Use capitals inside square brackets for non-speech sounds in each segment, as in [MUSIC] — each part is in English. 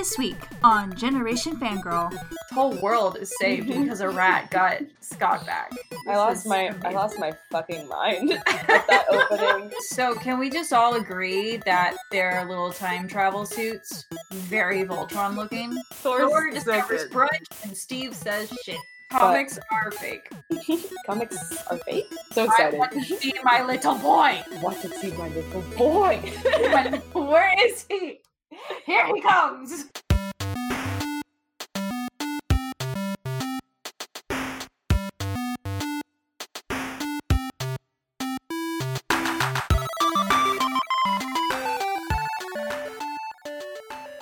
This week on Generation Fangirl. This whole world is saved mhm. because a rat got Scott back. I lost my I lost my fucking mind [LAUGHS] at that opening. So can we just all agree that their little time travel suits very Voltron looking? Thor's Thor so discovers good. brunch and Steve says shit. Comics are fake. [LAUGHS] Comics are fake. So excited! I excited. want to see my little boy. want to see my little boy. [LAUGHS] Where is he? [LAUGHS] Here he comes.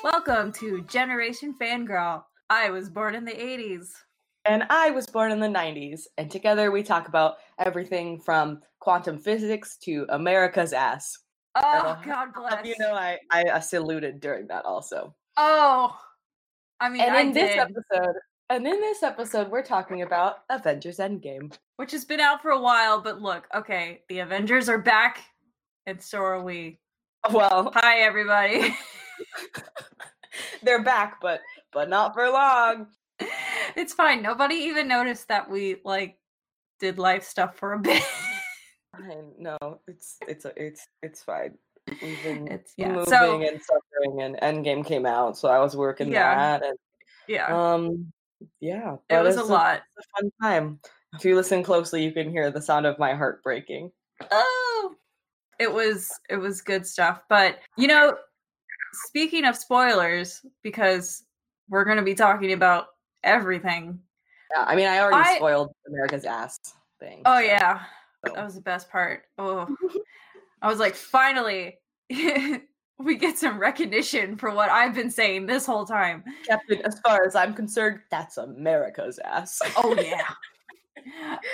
Welcome to Generation Fangirl. I was born in the 80s. and I was born in the 90s, and together we talk about everything from quantum physics to America's ass. Oh, God bless. You know, I, I uh, saluted during that also. Oh, I mean, And I in this episode, and in this episode, we're talking about Avengers Endgame. which has been out for a while. But look, okay, the Avengers are back, and so are we. Well, Hi, everybody. [LAUGHS] they're back, but but not for long. it's fine. Nobody even noticed that we like did life stuff for a bit. I no, it's it's it's it's fine. We've been It's- yeah, moving so- and suffering, and Endgame came out, so I was working Yeah. that, and yeah, um, yeah, it was a lot. it's a fun time. If you listen closely, you can hear the sound of my heart breaking. Oh, it was it was good stuff. But you know, speaking of spoilers, because we're going to be talking about everything. Yeah, I mean, I already I- spoiled America's ass thing. Oh so- yeah. That [LAUGHS] was the best part. Oh, [LAUGHS] I was like, finally, [LAUGHS] we get some recognition for what I've been saying this whole time. Captain, as far as I'm concerned, that's America's ass. Oh yeah.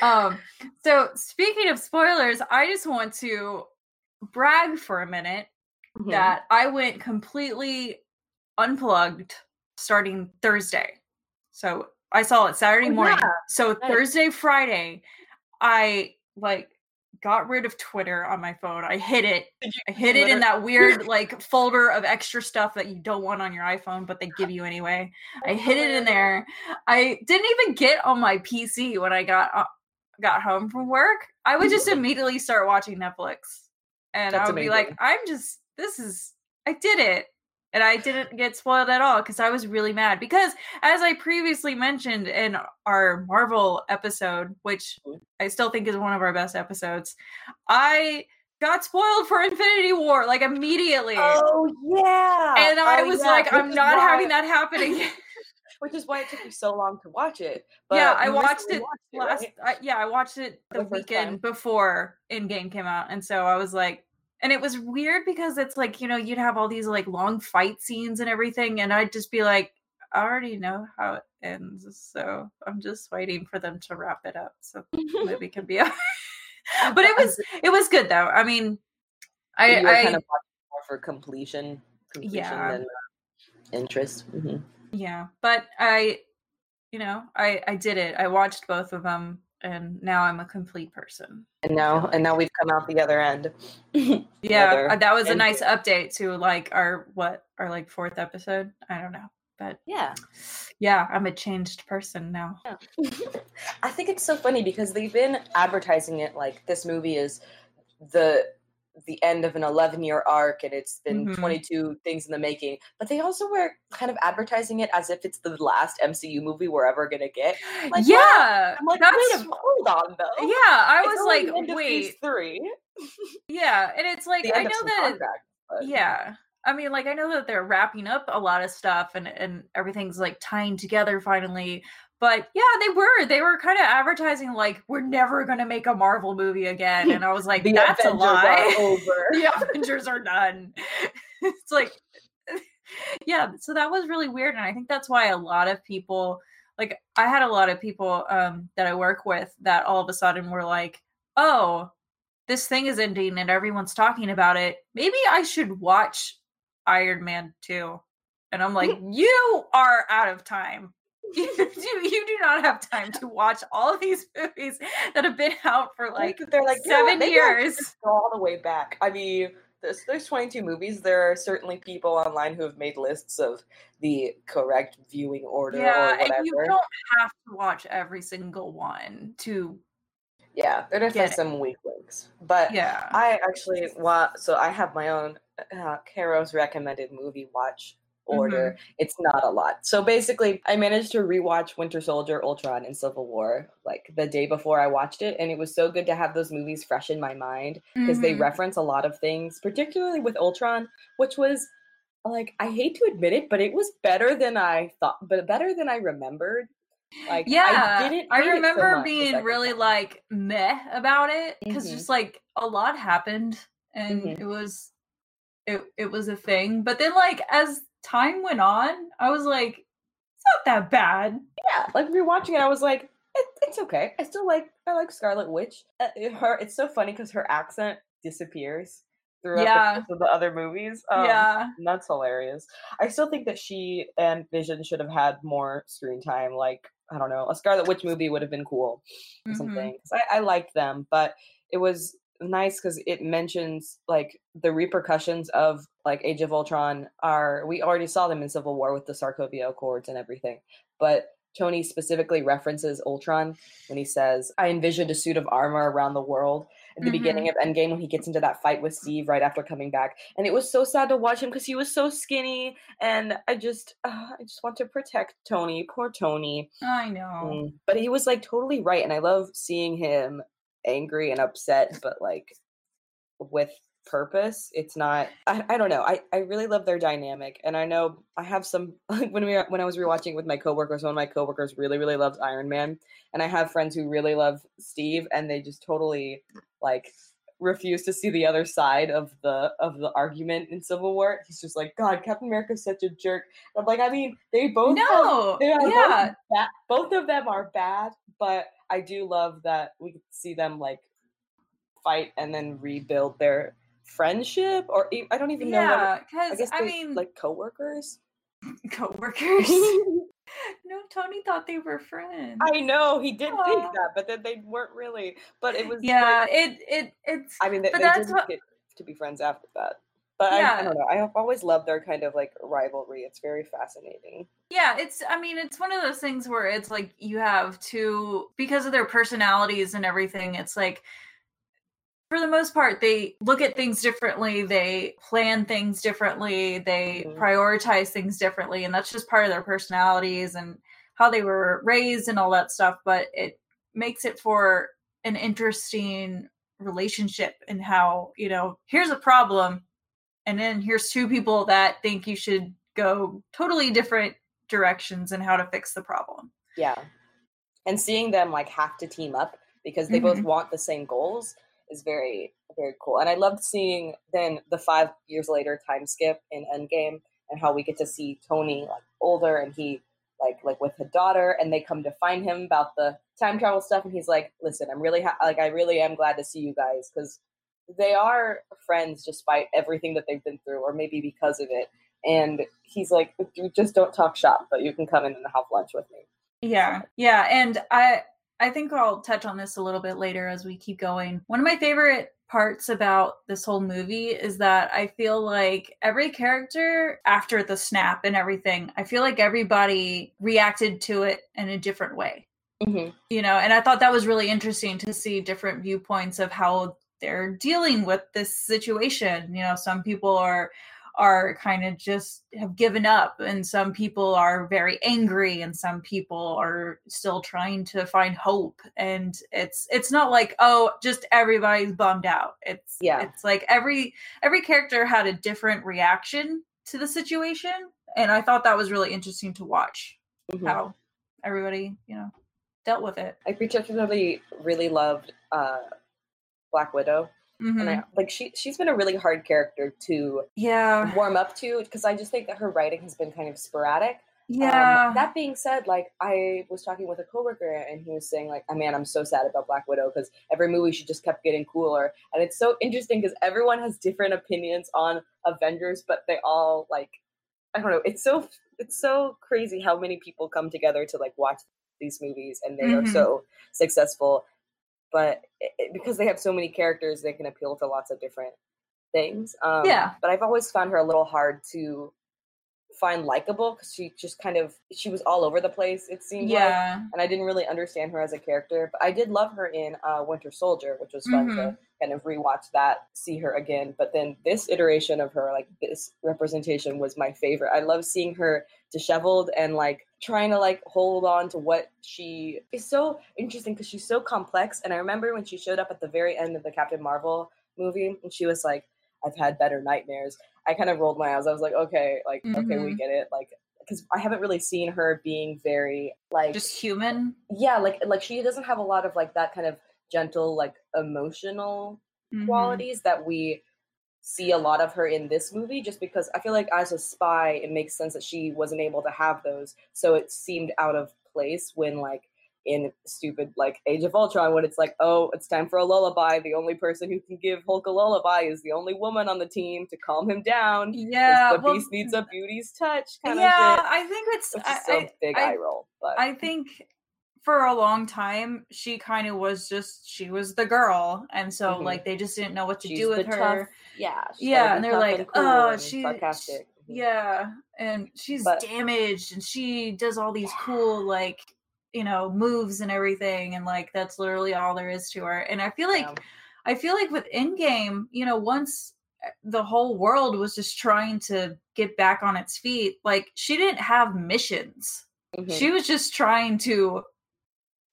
um. So speaking of spoilers, I just want to brag for a minute Mhm. that I went completely unplugged starting Thursday. So I saw it Saturday Oh, morning. yeah. So. Thursday, Friday, I like got rid of Twitter on my phone. I hid it. I hid it in that [LAUGHS] weird like folder of extra stuff that you don't want on your iPhone, but they give you anyway. I hid it in there. I didn't even get on my PC when I got uh, got home from work. I would just [LAUGHS] immediately start watching Netflix, and I That's would be like, "I'm just this is I did it." And I didn't get spoiled at all because I was really mad. Because, as I previously mentioned in our Marvel episode, which Mhm. I still think is one of our best episodes, I got spoiled for Infinity War like immediately. Oh yeah, and I Oh, was yeah, like, which I'm not why- having that happen [LAUGHS] again. Which is why it took me so long to watch it. yeah, I watched it watched last. right? I, yeah, I watched it the the weekend before Endgame came out, and so I was like, and it was weird because it's like you know you'd have all these like long fight scenes and everything, and I'd just be like, I already know how it ends, so I'm just waiting for them to wrap it up so [LAUGHS] the movie can be. [LAUGHS] over. but it was it was good though. I mean, I, I kind of for completion, completion Yeah. than uh, interest. Mhm. yeah but i you know i i did it i watched both of them and now i'm a complete person. And now, and now we've come out the other end. [LAUGHS] yeah uh, that was a nice update to like our what our like fourth episode? I don't know but yeah. yeah i'm a changed person now. [LAUGHS] I think it's so funny because they've been advertising it like this movie is the the end of an 11 year arc and it's been Mhm. 22 things in the making but they also were kind of advertising it as if it's the last mcu movie we're ever gonna get. [GASPS] Like, yeah! I'm like that's wait a hold on though. Yeah i was like wait. three. [LAUGHS] Yeah and it's like i know that contract, yeah i mean like i know that they're wrapping up a lot of stuff and and everything's like tying together finally but yeah they were they were kind of advertising like we're never going to make a marvel movie again and i was like [LAUGHS] that's a Avengers are lie. [LAUGHS] over. The avengers are done. [LAUGHS] It's like yeah so that was really weird and i think that's why a lot of people like i had a lot of people um that i work with that all of a sudden were like oh this thing is ending and everyone's talking about it. Maybe i should watch iron man 2 and i'm like you are out of time [LAUGHS] you, do, you do not have time to watch all of these movies that have been out for like they're like seven years go all the way back i mean there's, there's 22 movies. There are certainly people online who have made lists of the correct viewing order Yeah, or and you don't have to watch every single one to yeah, there are definitely some weak links. But yeah. I actually want, so I have my own uh, Caro's recommended movie watch order. Mm-hmm. It's not a lot. So basically, I managed to rewatch Winter Soldier, Ultron, and Civil War like the day before I watched it. And it was so good to have those movies fresh in my mind because they Mhm. reference a lot of things, particularly with Ultron, which was like, I hate to admit it, but it was better than I thought, but better than I remembered. Like, yeah, I didn't. I it so remember being really time. like meh about it because Mhm. just like a lot happened and Mhm. it was it it was a thing. But then like as time went on, I was like, it's not that bad. yeah, like rewatching it, I was like, it, it's okay. I still like I like Scarlet Witch. Uh, it- her, it's so funny because her accent disappears throughout Yeah. the, the other movies. Um, yeah, that's hilarious. I still think that she and Vision should have had more screen time. Like I don't know, a Scarlet Witch movie would have been cool or Mhm. something. 'Cause I, I liked them, but it was nice because it mentions like the repercussions of like Age of Ultron are we already saw them in Civil War with the Sokovia Accords and everything, but Tony specifically references Ultron when he says, "I envisioned a suit of armor around the world." At the Mhm. beginning of Endgame, when he gets into that fight with Steve right after coming back, and it was so sad to watch him because he was so skinny, and I just, uh, I just want to protect Tony, poor Tony. I know. Mm, But he was like totally right, and I love seeing him angry and upset, but like with purpose. It's not. I, I don't know. I, I really love their dynamic, and I know I have some. [LAUGHS] Like when we were, when I was rewatching with my coworkers, one of my coworkers really really loves Iron Man, and I have friends who really love Steve, and they just totally like refuse to see the other side of the of the argument in Civil War. He's just like, God, Captain America's such a jerk. I'm like, I mean, they both have No, they are yeah, both, both of them are bad, but I do love that we see them like fight and then rebuild their friendship, or I don't even know. Yeah. I Because I, they, mean, like coworkers. [LAUGHS] coworkers. [LAUGHS] [LAUGHS] no, Tony thought they were friends. I know he did think that, but then they weren't really. But it was yeah, like- it it it's I mean, they, they that's didn't what- get to be friends after that. But I, I don't know. I have always loved their kind of like rivalry. It's very fascinating. Yeah, it's I mean, it's one of those things where it's like you have two because of their personalities and everything, it's like for the most part they look at things differently, they plan things differently, they Mhm. prioritize things differently and that's just part of their personalities and how they were raised and all that stuff, but it makes it for an interesting relationship and how, you know, here's a problem and then here's two people that think you should go totally different directions and how to fix the problem. Yeah. And seeing them like have to team up because they both Mhm. want the same goals is very, very cool. And I loved seeing then the five years later time skip in Endgame and how we get to see Tony like older and he like like with a daughter and they come to find him about the time travel stuff and he's like, listen, I'm really ha- like I really am glad to see you guys because they are friends despite everything that they've been through or maybe because of it. And he's like, "You just don't talk shop, but you can come in and have lunch with me. Yeah. Yeah, and I I think I'll touch on this a little bit later as we keep going. One of my favorite parts about this whole movie is that I feel like every character after the snap and everything, I feel like everybody reacted to it in a different way. Mm-hmm. you know and i thought that was really interesting to see different viewpoints of how they're dealing with this situation you know some people are are kind of just have given up and some people are very angry and some people are still trying to find hope and it's it's not like oh just everybody's bummed out it's Yeah. it's like every every character had a different reaction to the situation and i thought that was really interesting to watch Mm-hmm. how everybody you know dealt with it I particularly really loved uh, Black Widow, Mhm. and I like she she's been a really hard character to yeah warm up to because I just think that her writing has been kind of sporadic. Um, yeah that being said, like I was talking with a coworker and he was saying like, "Oh man, I'm so sad about Black Widow because every movie she just kept getting cooler." And it's so interesting because everyone has different opinions on Avengers, but they all like I don't know. It's so it's so crazy how many people come together to like watch these movies and they are Mhm. so successful. But it, because they have so many characters, they can appeal to lots of different things. Um, Yeah. But I've always found her a little hard to find likable because she just kind of she was all over the place. It seemed like Yeah. and I didn't really understand her as a character. But I did love her in uh, Winter Soldier, which was fun Mm-hmm. to kind of rewatch that, see her again. But then this iteration of her, like this representation, was my favorite. I love seeing her disheveled and like trying to like hold on to what she is so interesting because she's so complex. And I remember when she showed up at the very end of the Captain Marvel movie, and she was like, "I've had better nightmares." I kind of rolled my eyes. I was like, "Okay, like okay, we Mhm. get it." Like because I haven't really seen her being very like Just human. yeah like like she doesn't have a lot of like that kind of gentle like emotional Mhm. qualities that we see a lot of her in this movie just because i feel like as a spy it makes sense that she wasn't able to have those so it seemed out of place when like in stupid like age of ultron when it's like oh it's time for a lullaby the only person who can give hulk a lullaby is the only woman on the team to calm him down. Yeah. the well, beast needs a mm, beauty's touch kind yeah, of shit I think it's. which I, so I- big I- eye roll but I think for a long time she kind of was just she was the girl, and so Mhm. like they just didn't know what to She's do with her. tough- yeah Yeah, and they're like, and cool "Oh, she- sarcastic Mhm. Yeah, and she's But- damaged, and she does all these cool like you know moves and everything, and like that's literally all there is to her. And I feel like Yeah. I feel like with Endgame, you know, once eh, the whole world was just trying to get back on its feet, like she didn't have missions. Mhm. She was just trying to,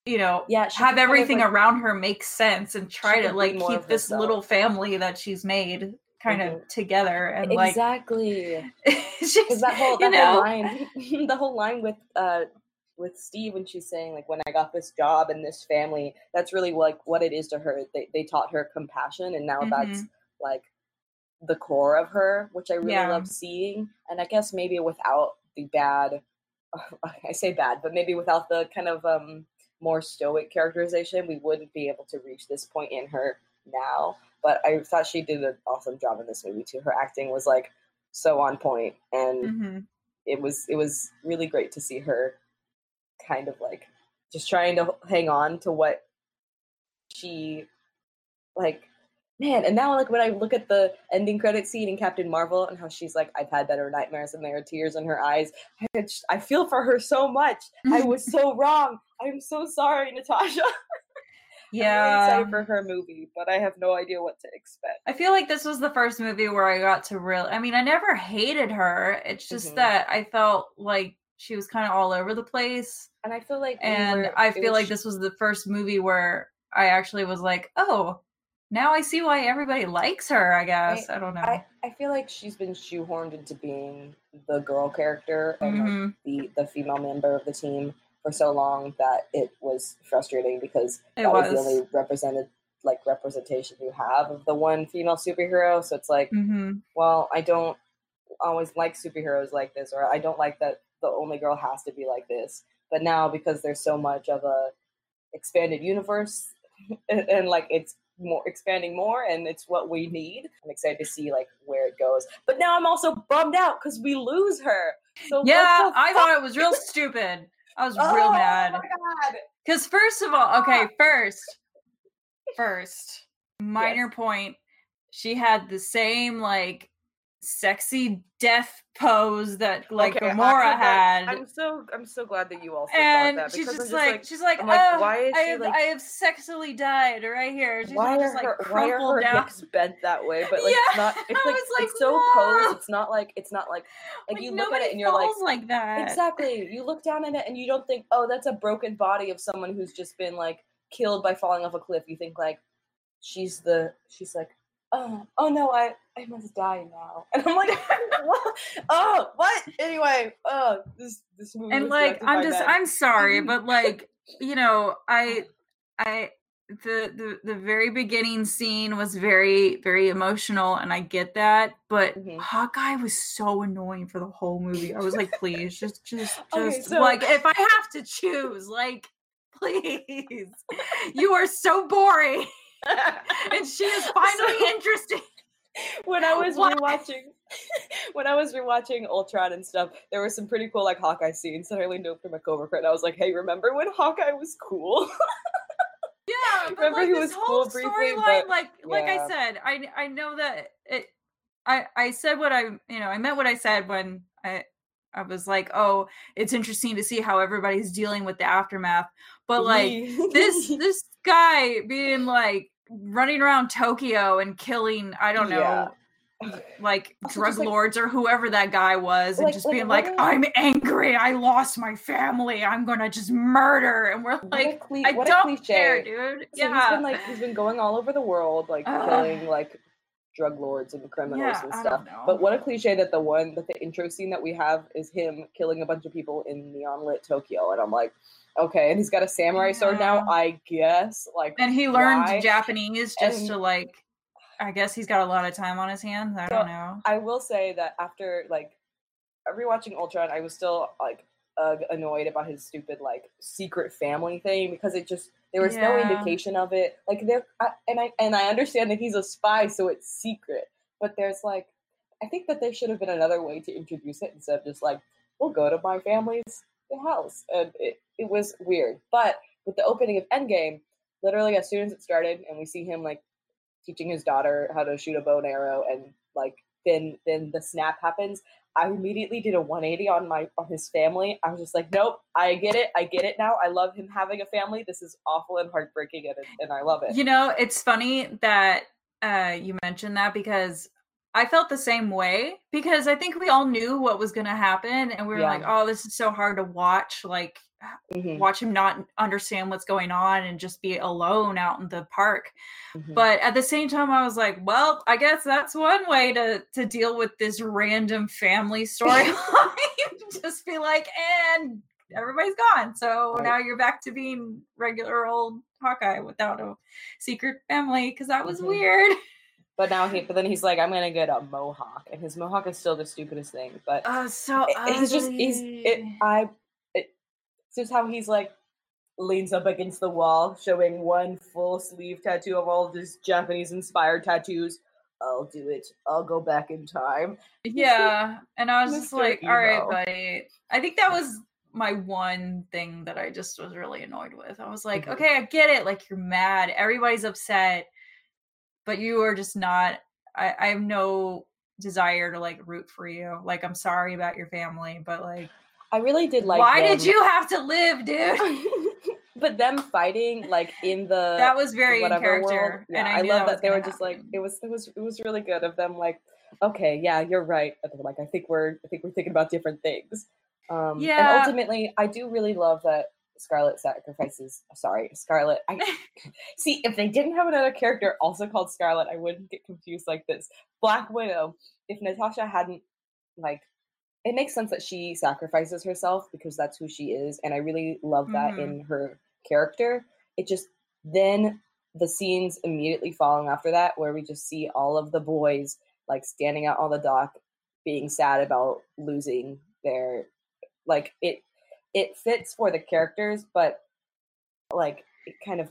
you know, yeah have of, everything like- around her make sense and try to like keep this herself. little family that she's made kind of Mhm. together and like exactly [LAUGHS] because that whole that whole know line [LAUGHS] the whole line with uh with Steve when she's saying like when I got this job and this family that's really like what it is to her they, they taught her compassion and now that's like the core of her which I really Yeah. love seeing and I guess maybe without the bad [LAUGHS] I say bad but maybe without the kind of um more stoic characterization we wouldn't be able to reach this point in her now. But I thought she did an awesome job in this movie too. Her acting was like so on point and Mhm. it was it was really great to see her kind of like just trying to hang on to what she like man and now like when i look at the ending credit scene in captain marvel and how she's like i've had better nightmares and there are tears in her eyes i, just, I feel for her so much. I was [LAUGHS] so wrong i'm so sorry natasha [LAUGHS] Yeah. i'm really excited for her movie but i have no idea what to expect I feel like this was the first movie where I got to really I mean, I never hated her. It's just Mhm. that I felt like she was kind of all over the place. and i feel like we And were- I feel like this was the first movie where I actually was like, "Oh, now I see why everybody likes her." I guess I, don't know. I, I feel like she's been shoehorned into being the girl character and like, Mhm. the the female member of the team for so long that it was frustrating because It that was. was. the only represented like representation you have of the one female superhero. So it's like, hmm well, I don't always like superheroes like this, or I don't like that the only girl has to be like this. But now because there's so much of a expanded universe [LAUGHS] and, and like it's more expanding more and it's what we need. I'm excited to see like where it goes. But now I'm also bummed out because we lose her. So Yeah, I thought it was real stupid. I was Oh real mad. my god. Because first of all, okay, [LAUGHS] first, first, minor point, she had the same like sexy death pose that like Okay, Gamora had. I'm so I'm so glad that you also and thought that she's because just, just like, like, she's like, I'm like, "Oh, why is I she, have like- I have sexually died right here. She's why just like her why are crumpled her down. hips bent that way? [LAUGHS] But like it's not it's like, like, it's so "Whoa." posed. It's not like it's not like like, Like, you look at it and you're like like that. exactly. You look down at it and you don't think, oh, that's a broken body of someone who's just been like killed by falling off a cliff. You think like she's the she's like oh oh no I I must die now [LAUGHS] and I'm like [LAUGHS] what? oh what anyway oh this this movie and like i'm just men. i'm sorry but like [LAUGHS] you know i i the, the the very beginning scene was very very emotional and i get that but Mhm. hawkeye was so annoying for the whole movie i was like please just just Okay, just so- like if i have to choose like please you are so boring and she is [LAUGHS] finally So- interesting [LAUGHS] when I was Why? rewatching [LAUGHS] when I was rewatching Ultron and stuff, there were some pretty cool like Hawkeye scenes. that I leaned over to my coworker and I was like, "Hey, remember when Hawkeye was cool?" yeah Remember like he was whole cool briefly, storyline, but- like like I said, I I know that it. I I said what I you know I meant what I said when I I was like, oh, it's interesting to see how everybody's dealing with the aftermath. But like this this guy being like running around Tokyo and killing I don't know Yeah. like Also drug like- lords or whoever that guy was and just like, being like I'm angry I lost my family I'm gonna just murder and we're like I what a don't care cliche. dude So yeah he's been like he's been going all over the world, like Ugh. killing like drug lords and criminals yeah and stuff. But what a cliche that the one that the intro scene that we have is him killing a bunch of people in neon lit Tokyo, and I'm like, okay, and he's got a samurai sword now. I guess like and he learned why? Japanese just And- to like I guess he's got a lot of time on his hands I So, don't know I will say that after like rewatching Ultron, I was still like uh, annoyed about his stupid like secret family thing because it just there was no indication of it. Like there, I, and I and I understand that he's a spy, so it's secret. But there's like, I think that there should have been another way to introduce it instead of just like, we'll go to my family's house, and it it was weird. But with the opening of Endgame, literally as soon as it started, and we see him like teaching his daughter how to shoot a bow and arrow, and like then then the snap happens. I immediately did a 180 on my on his family. I was just like, nope, I get it, I get it now. I love him having a family. This is awful and heartbreaking, and and I love it. You know, it's funny that uh, you mentioned that because I felt the same way because I think we all knew what was going to happen, and we were Yeah. like, "Oh, this is so hard to watch." Like, [SIGHS] Mhm, watch him not understand what's going on and just be alone out in the park. mhm. But at the same time, I was like, "Well, I guess that's one way to to deal with this random family [LAUGHS] storyline. [LAUGHS] just be like, and everybody's gone. So Right. now you're back to being regular old Hawkeye without a secret family because that was Mhm. weird. But now he, but then he's like, I'm gonna get a mohawk, and his mohawk is still the stupidest thing. But Oh, so it- he's just he's it. I it, it's just how he's like leans up against the wall, showing one full sleeve tattoo of all of his Japanese inspired tattoos. I'll do it. I'll go back in time. yeah, and I was just Mr. like, all right, buddy. I think that was my one thing that I just was really annoyed with. I was like, Mhm. okay, I get it. Like you're mad, everybody's upset, but you are just not. I, I have no desire to like root for you. Like I'm sorry about your family, but like, I really did like. why did you have to live, dude? [LAUGHS] but them fighting like in the that was very in character. Yeah, and I, I, love that, that, they were just like it was it was it was really good of them like okay yeah you're right like I think we're I think we're thinking about different things. Um, Yeah. and ultimately I do really love that Scarlet sacrifices. Sorry, Scarlet. I [LAUGHS] see if they didn't have another character also called Scarlet, I wouldn't get confused like this. Black Widow. If Natasha hadn't like it makes sense that she sacrifices herself because that's who she is and i really love that Mhm. in her character it just then the scenes immediately following after that where we just see all of the boys like standing out on the dock being sad about losing their like it it fits for the characters but like it kind of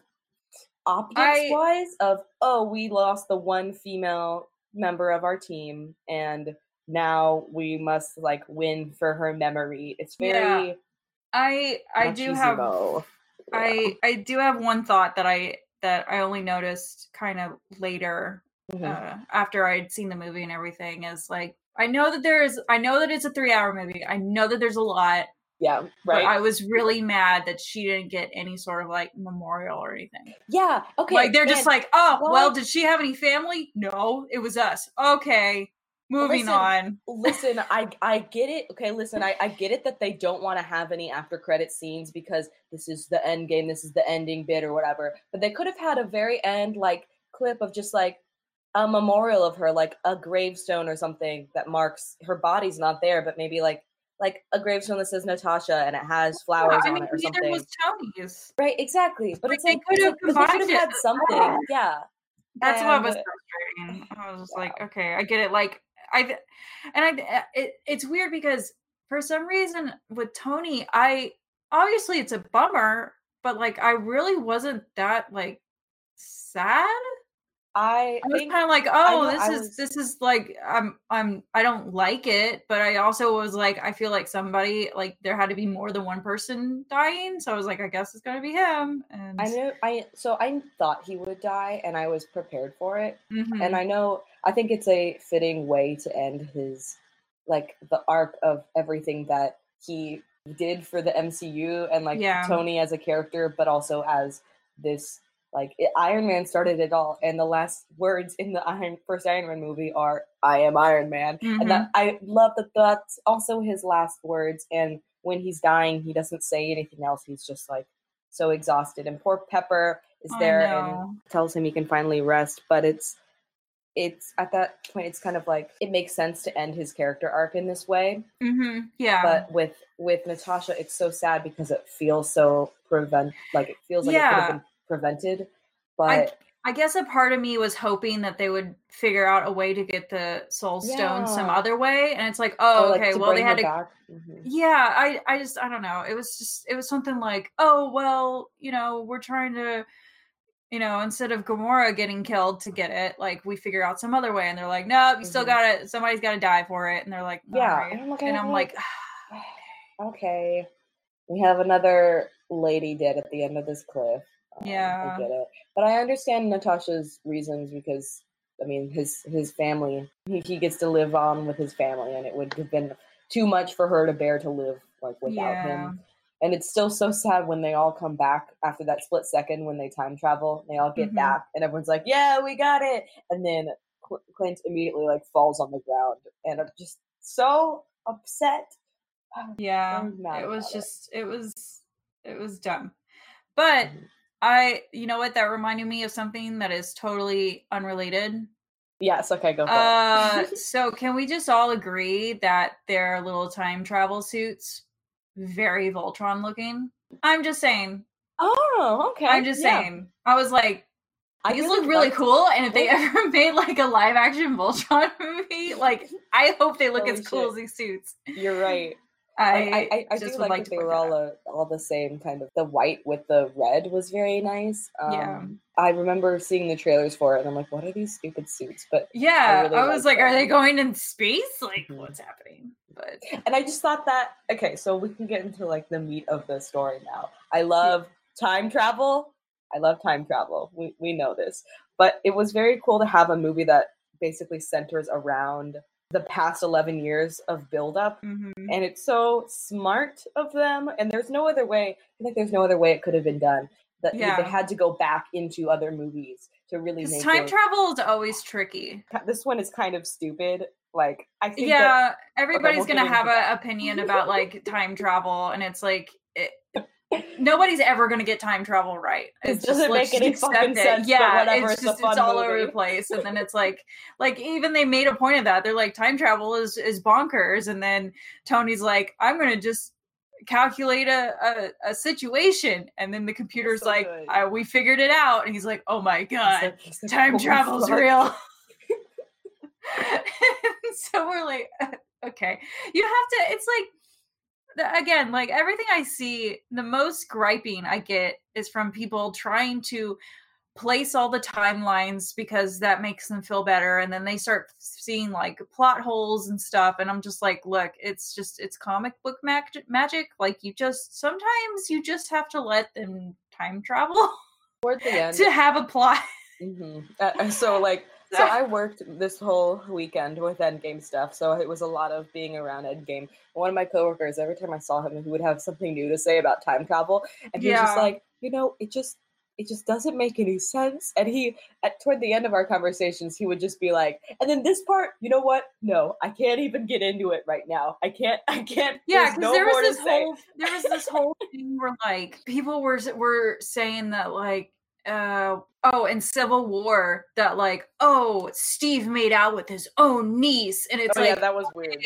optics wise of oh we lost the one female member of our team and now we must like win for her memory it's very Yeah. I I do have machismo. I I do have one thought that I that I only noticed kind of later Mhm. uh, after I'd seen the movie and everything is like I know that there's I know that it's a three hour movie. I know that there's a lot, yeah but right I was really mad that she didn't get any sort of like memorial or anything. yeah okay like they're just like, oh well, did she have any family? No, it was us. Okay, moving Listen, on. listen [LAUGHS] i i get it okay listen i i get it that they don't want to have any after credit scenes because this is the end game this is the ending bit or whatever but they could have had a very end like clip of just like a memorial of her like a gravestone or something that marks her body's not there but maybe like like a gravestone that says natasha and it has flowers I on mean, it or neither something was Tony's. right exactly but Like, it's like, could have like, they should combined have had something yeah That's what was And- frustrating. I was just like, okay, I get it. Like I, and I, uh, it, it's weird because for some reason with Tony, I obviously it's a bummer, but like I really wasn't that like sad. I I was kind of like, oh, know, this I is was- this is like I'm I'm I don't like it, but I also was like, I feel like somebody like there had to be more than one person dying, so I was like, I guess it's gonna be him. And I know I so I thought he would die and I was prepared for it. Mhm. And I know I think it's a fitting way to end his like the arc of everything that he did for the MCU and like Yeah. Tony as a character, but also as this like it, Iron Man started it all, and the last words in the Iron first Iron Man movie are "I am Iron Man," and that I love that that's also his last words. And when he's dying, he doesn't say anything else. He's just like so exhausted. And poor Pepper is there and tells him he can finally rest, but it's it's at that point it's kind of like it makes sense to end his character arc in this way Mhm. yeah, but with with natasha it's so sad because it feels so prevent like it feels like it could have been prevented but I I guess a part of me was hoping that they would figure out a way to get the Soul Stone some other way, and it's like, or, oh, like, okay, well they had to back. Mhm. yeah i i just i don't know it was just it was something like oh well you know we're trying to you know instead of gamora getting killed to get it like we figure out some other way and they're like no you still Mhm. got it somebody's got to die for it and they're like yeah "Alright." and i'm like, and i'm like okay we have another lady dead at the end of this cliff Yeah. i get it but i understand natasha's reasons because i mean his his family he, he gets to live on with his family and it would have been too much for her to bear to live like without Yeah. him and it's still so sad when they all come back after that split second when they time travel they all get Mhm. back and everyone's like yeah we got it and then clint immediately like falls on the ground and i'm just so upset [SIGHS] yeah it was about it. just it was it was dumb but Mhm. I you know what that reminded me of something that is totally unrelated yes okay go for Uh, it [LAUGHS] so can we just all agree that their little time travel suits very Voltron looking? I'm just saying. oh okay I'm just yeah. saying. I was like, I these look really cool, and if they ever [LAUGHS] made like a live action Voltron [LAUGHS] movie, like I hope they look Holy as cool shit. as these suits. you're right I I, I, I, I just would like, like they were all a, all the same kind of the white with the red was very nice. Um, Yeah. I remember seeing the trailers for it and I'm like, what are these stupid suits? But yeah, I, really was like like, are they going in space? Like, Mhm. what's happening? But and I just thought that okay, so we can get into like the meat of the story now. I love time travel. I love time travel. We we know this. But it was very cool to have a movie that basically centers around the past 11 years of buildup mhm. and it's so smart of them and there's no other way i think there's no other way it could have been done that Yeah. they had to go back into other movies to really make time travel is always tricky. this one is kind of stupid like i think that yeah everybody's we'll gonna have an opinion about like time travel and it's like it, nobody's ever gonna get time travel right It it's just, doesn't let's make any fucking it. sense, yeah whatever, it's it's just it's all over the place and then it's like [LAUGHS] like even they made a point of that they're like time travel is is bonkers and then tony's like i'm gonna just calculate a, a, a situation and then the computer's so like. I, uh, we figured it out and he's like oh my god like- it's like, time holy travel's fuck. real. [LAUGHS] [LAUGHS] so we're like, uh, okay, you have to. It's like again, like everything I see, the most griping I get is from people trying to place all the timelines because that makes them feel better and then they start seeing like plot holes and stuff and i'm just like look it's just it's comic book mag- magic like you just sometimes you just have to let them time travel Toward the [LAUGHS] end. to have a plot. Hmm uh, so like so [LAUGHS] I worked this whole weekend with Endgame stuff, so it was a lot of being around Endgame. One of my coworkers, every time I saw him, he would have something new to say about time travel, and he was just like, you know, it just it just doesn't make any sense. And he, at toward the end of our conversations, he would just be like, and then this part, you know what? No, I can't even get into it right now. I can't. [LAUGHS] I can't. Yeah, because no there was this whole there was this whole thing where like people were were saying that like uh oh in Civil War that like oh Steve made out with his own niece and it's Oh like yeah, that was weird.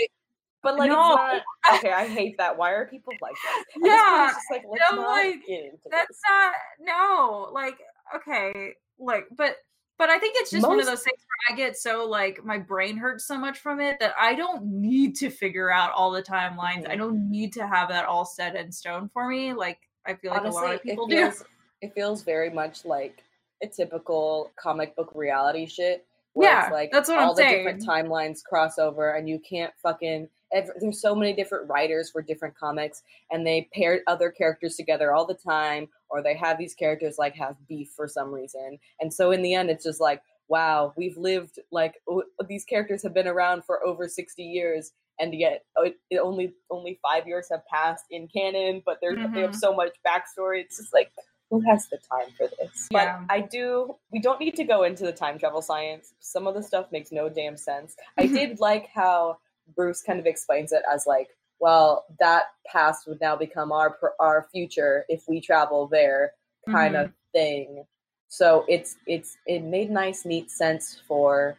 But like, No. not, okay, I hate that. Why are people like that? [LAUGHS] At Yeah, just like no, like, that's this. not no like okay like but but I think it's just one of those things where I get so like my brain hurts so much from it that I don't need to figure out all the timelines. I Mhm. don't need to have that all set in stone for me. Like I feel like a lot of people do. feels, It feels very much like a typical comic book reality shit. Where Yeah, it's like that's what all I'm the different timelines cross over, and you can't fucking. ev there's so many different writers for different comics, and they pair other characters together all the time, or they have these characters like have beef for some reason, and so in the end, it's just like, wow, we've lived like o- these characters have been around for over sixty years, and yet it, it only only five years have passed in canon, but they're, they have Mhm. so much backstory. It's just like who has the time for this? Yeah. But I do. We don't need to go into the time travel science. Some of the stuff makes no damn sense. I [LAUGHS] did like how Bruce kind of explains it as like, well, that past would now become our our future if we travel there, kind mm-hmm. of thing. So it's it's it made nice, neat sense for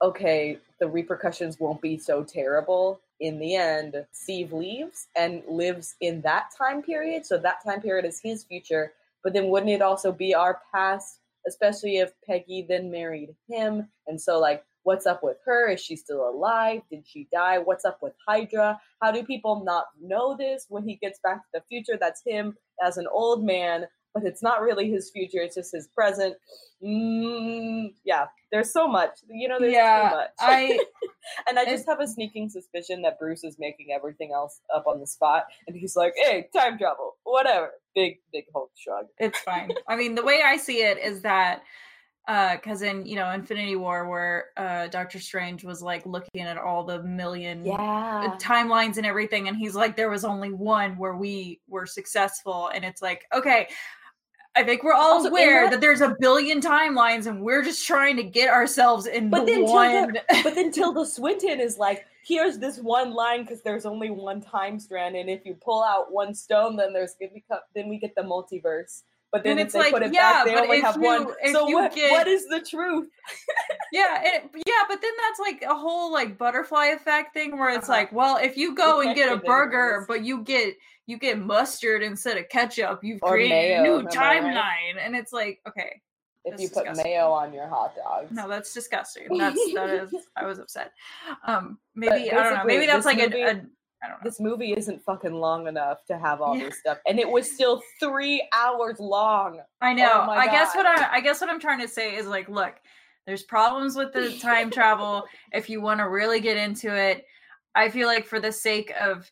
okay, the repercussions won't be so terrible. In the end, Steve leaves and lives in that time period. So that time period is his future. But then wouldn't it also be our past, especially if Peggy then married him? And so, like, what's up with her? Is she still alive? Did she die? What's up with Hydra? How do people not know this when he gets back to the future? That's him as an old man, but it's not really his future, it's just his present. Mm, yeah, there's so much. You know, there's yeah, so much. I [LAUGHS] and I just have a sneaking suspicion that Bruce is making everything else up on the spot, and he's like, "Hey, time travel, whatever." Big, big Hulk shrug. it's fine. I mean, the way I see it is that because in you know Infinity War, where uh, Doctor Strange was like looking at all the million uh, Yeah, timelines and everything, and he's like, there was only one where we were successful, and it's like, okay. I think we're all Also, aware that- that, there's a billion timelines, and we're just trying to get ourselves in But the then one. Tilda, [LAUGHS] but then Tilda [LAUGHS] Swinton is like, "Here's this one line because there's only one time strand, and if you pull out one stone, then there's then we get the multiverse." But then it's they like, put it yeah, back, they but only have one. you- if So what? get- what is the truth? [LAUGHS] Yeah, it, yeah, but then that's like a whole like butterfly effect thing where it's Uh-huh. like, well, if you go and get a burger, but you get you get mustard instead of ketchup, you've Or created mayo, a new timeline, right? and it's like, okay, If you put disgusting. mayo on your hot dogs, no, that's disgusting. That's that is. [LAUGHS] I was upset. Um, maybe I don't know. Maybe that's like a, movie- a. I don't know. this movie isn't fucking long enough to have all this stuff, and it was still three hours long. I oh know. Oh I guess what God. I I guess what I'm trying to say is like, look, there's problems with the [LAUGHS] time travel. If you want to really get into it, I feel like for the sake of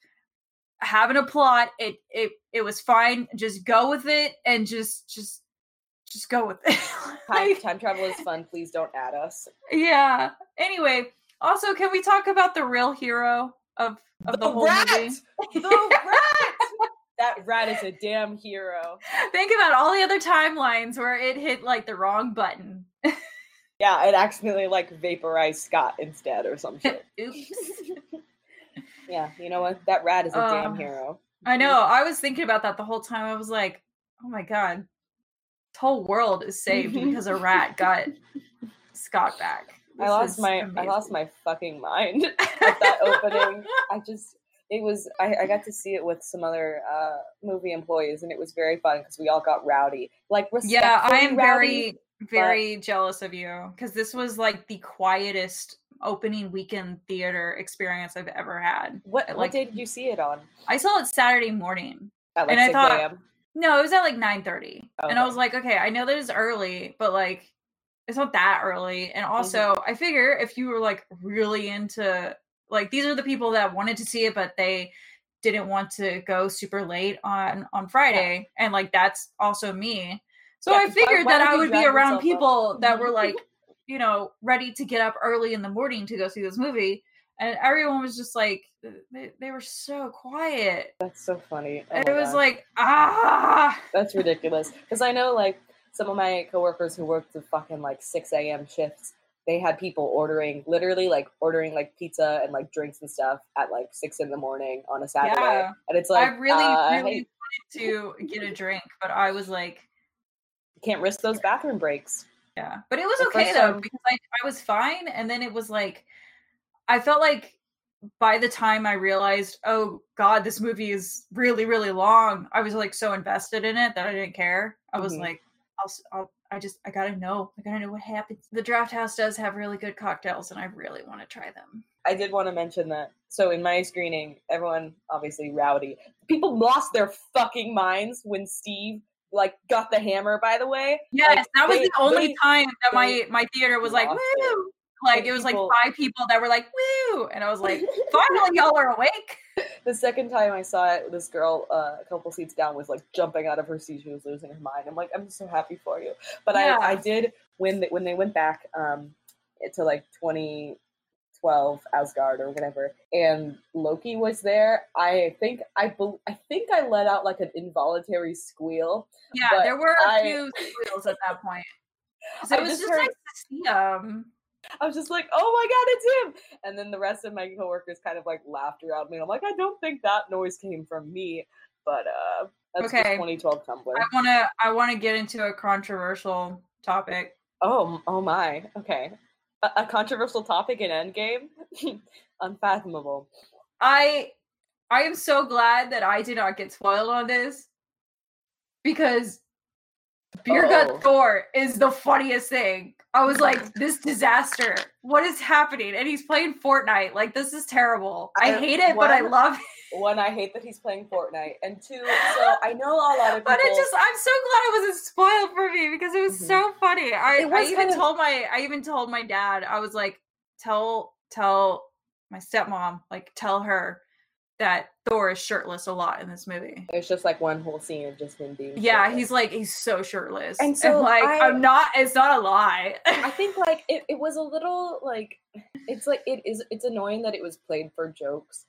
having a plot, it it it was fine. Just go with it and just just just go with it. [LAUGHS] Time, time travel is fun. Please don't add us. yeah. Anyway, also, can we talk about the real hero of of the, whole rat! movie? [LAUGHS] The rat! that rat is a damn hero. Think about all the other timelines where it hit like the wrong button. [LAUGHS] Yeah, it accidentally like vaporized Scott instead or some shit. [LAUGHS] Oops. yeah, you know what? That rat is a damn Uh, hero. I know. I was thinking about that the whole time. I was like, oh my god, this whole world is saved because a rat got Scott back. I lost my I lost my fucking mind [LAUGHS] at that opening. I just it was I, I got to see it with some other uh movie employees and it was very fun because we all got rowdy. Like yeah, I am rowdy. very, very jealous of you because this was like the quietest opening weekend theater experience I've ever had. What like- what day did you see it on? I saw it Saturday morning. At like And I thought- a.m. No, it was at like nine thirty, and I was like, okay, I know that it's early, but like, it's not that early. And also, Mm-hmm. I figure if you were like really into like these are the people that wanted to see it, but they didn't want to go super late on on Friday, and like that's also me. So Yeah, I 'cause why- figured why that I would be around yourself up? people that were Mhm. like, you know, ready to get up early in the morning to go see this movie. And everyone was just like, they, they were so quiet. That's so funny. Oh it was God. like, ah, That's ridiculous. Because I know, like, some of my coworkers who worked the fucking like six a.m. shifts, they had people ordering, literally, like ordering like pizza and like drinks and stuff at like six in the morning on a Saturday, Yeah. and it's like I really, uh, really wanted to get a drink, but I was like, can't risk those bathroom breaks. yeah. But it was The okay though time- because I, I was fine, and then it was like, I felt like by the time I realized, oh god, this movie is really, really long, I was like so invested in it that I didn't care. I was Mhm. like, I'll, I just, I gotta know, I gotta know what happens. The Draft House does have really good cocktails, and I really want to try them. I did want to mention that. So in my screening, everyone obviously rowdy. People lost their fucking minds when Steve like got the hammer. By the way, Yes, Like, that was they- the only they- time that my my theater was like woo. Like it was like five people that were like woo, and I was like, [LAUGHS] finally y'all are awake. the second time I saw it, this girl uh, a couple seats down was like jumping out of her seat. She was losing her mind. I'm like, I'm so happy for you. But Yeah. I, I did when they, when they went back um, to like 2012 Asgard or whatever, and Loki was there. I think I bel I think I let out like an involuntary squeal. Yeah, there were a I- few squeals at that point. [LAUGHS] So I it was just just heard- nice to see them. [LAUGHS] I was just like, oh my god, it's him! And then the rest of my coworkers kind of like laughed around me. And I'm like, I don't think that noise came from me, but uh, that's Okay. 2012 Tumblr. I wanna I wanna get into a controversial topic. Oh, oh my. Okay. A, a controversial topic in Endgame? [LAUGHS] Unfathomable. I I am so glad that I did not get spoiled on this because Beer Gut Uh-oh. Thor is the funniest thing. I was like, this disaster. What is happening? And he's playing Fortnite. Like, this is terrible. I hate it, but I love it. One, I hate that he's playing Fortnite. And two, so I know a lot of people. But it just I'm so glad it wasn't spoiled for me because it was Mhm. so funny. I, I even of- told my I even told my dad, I was like, tell tell my stepmom, like tell her that Thor is shirtless a lot in this movie. There's just like one whole scene of just him being. Yeah, shirtless. he's like he's so shirtless. And so like I- I'm not it's not a lie. I think [LAUGHS] like it, it was a little like it's like it is it's annoying that it was played for jokes,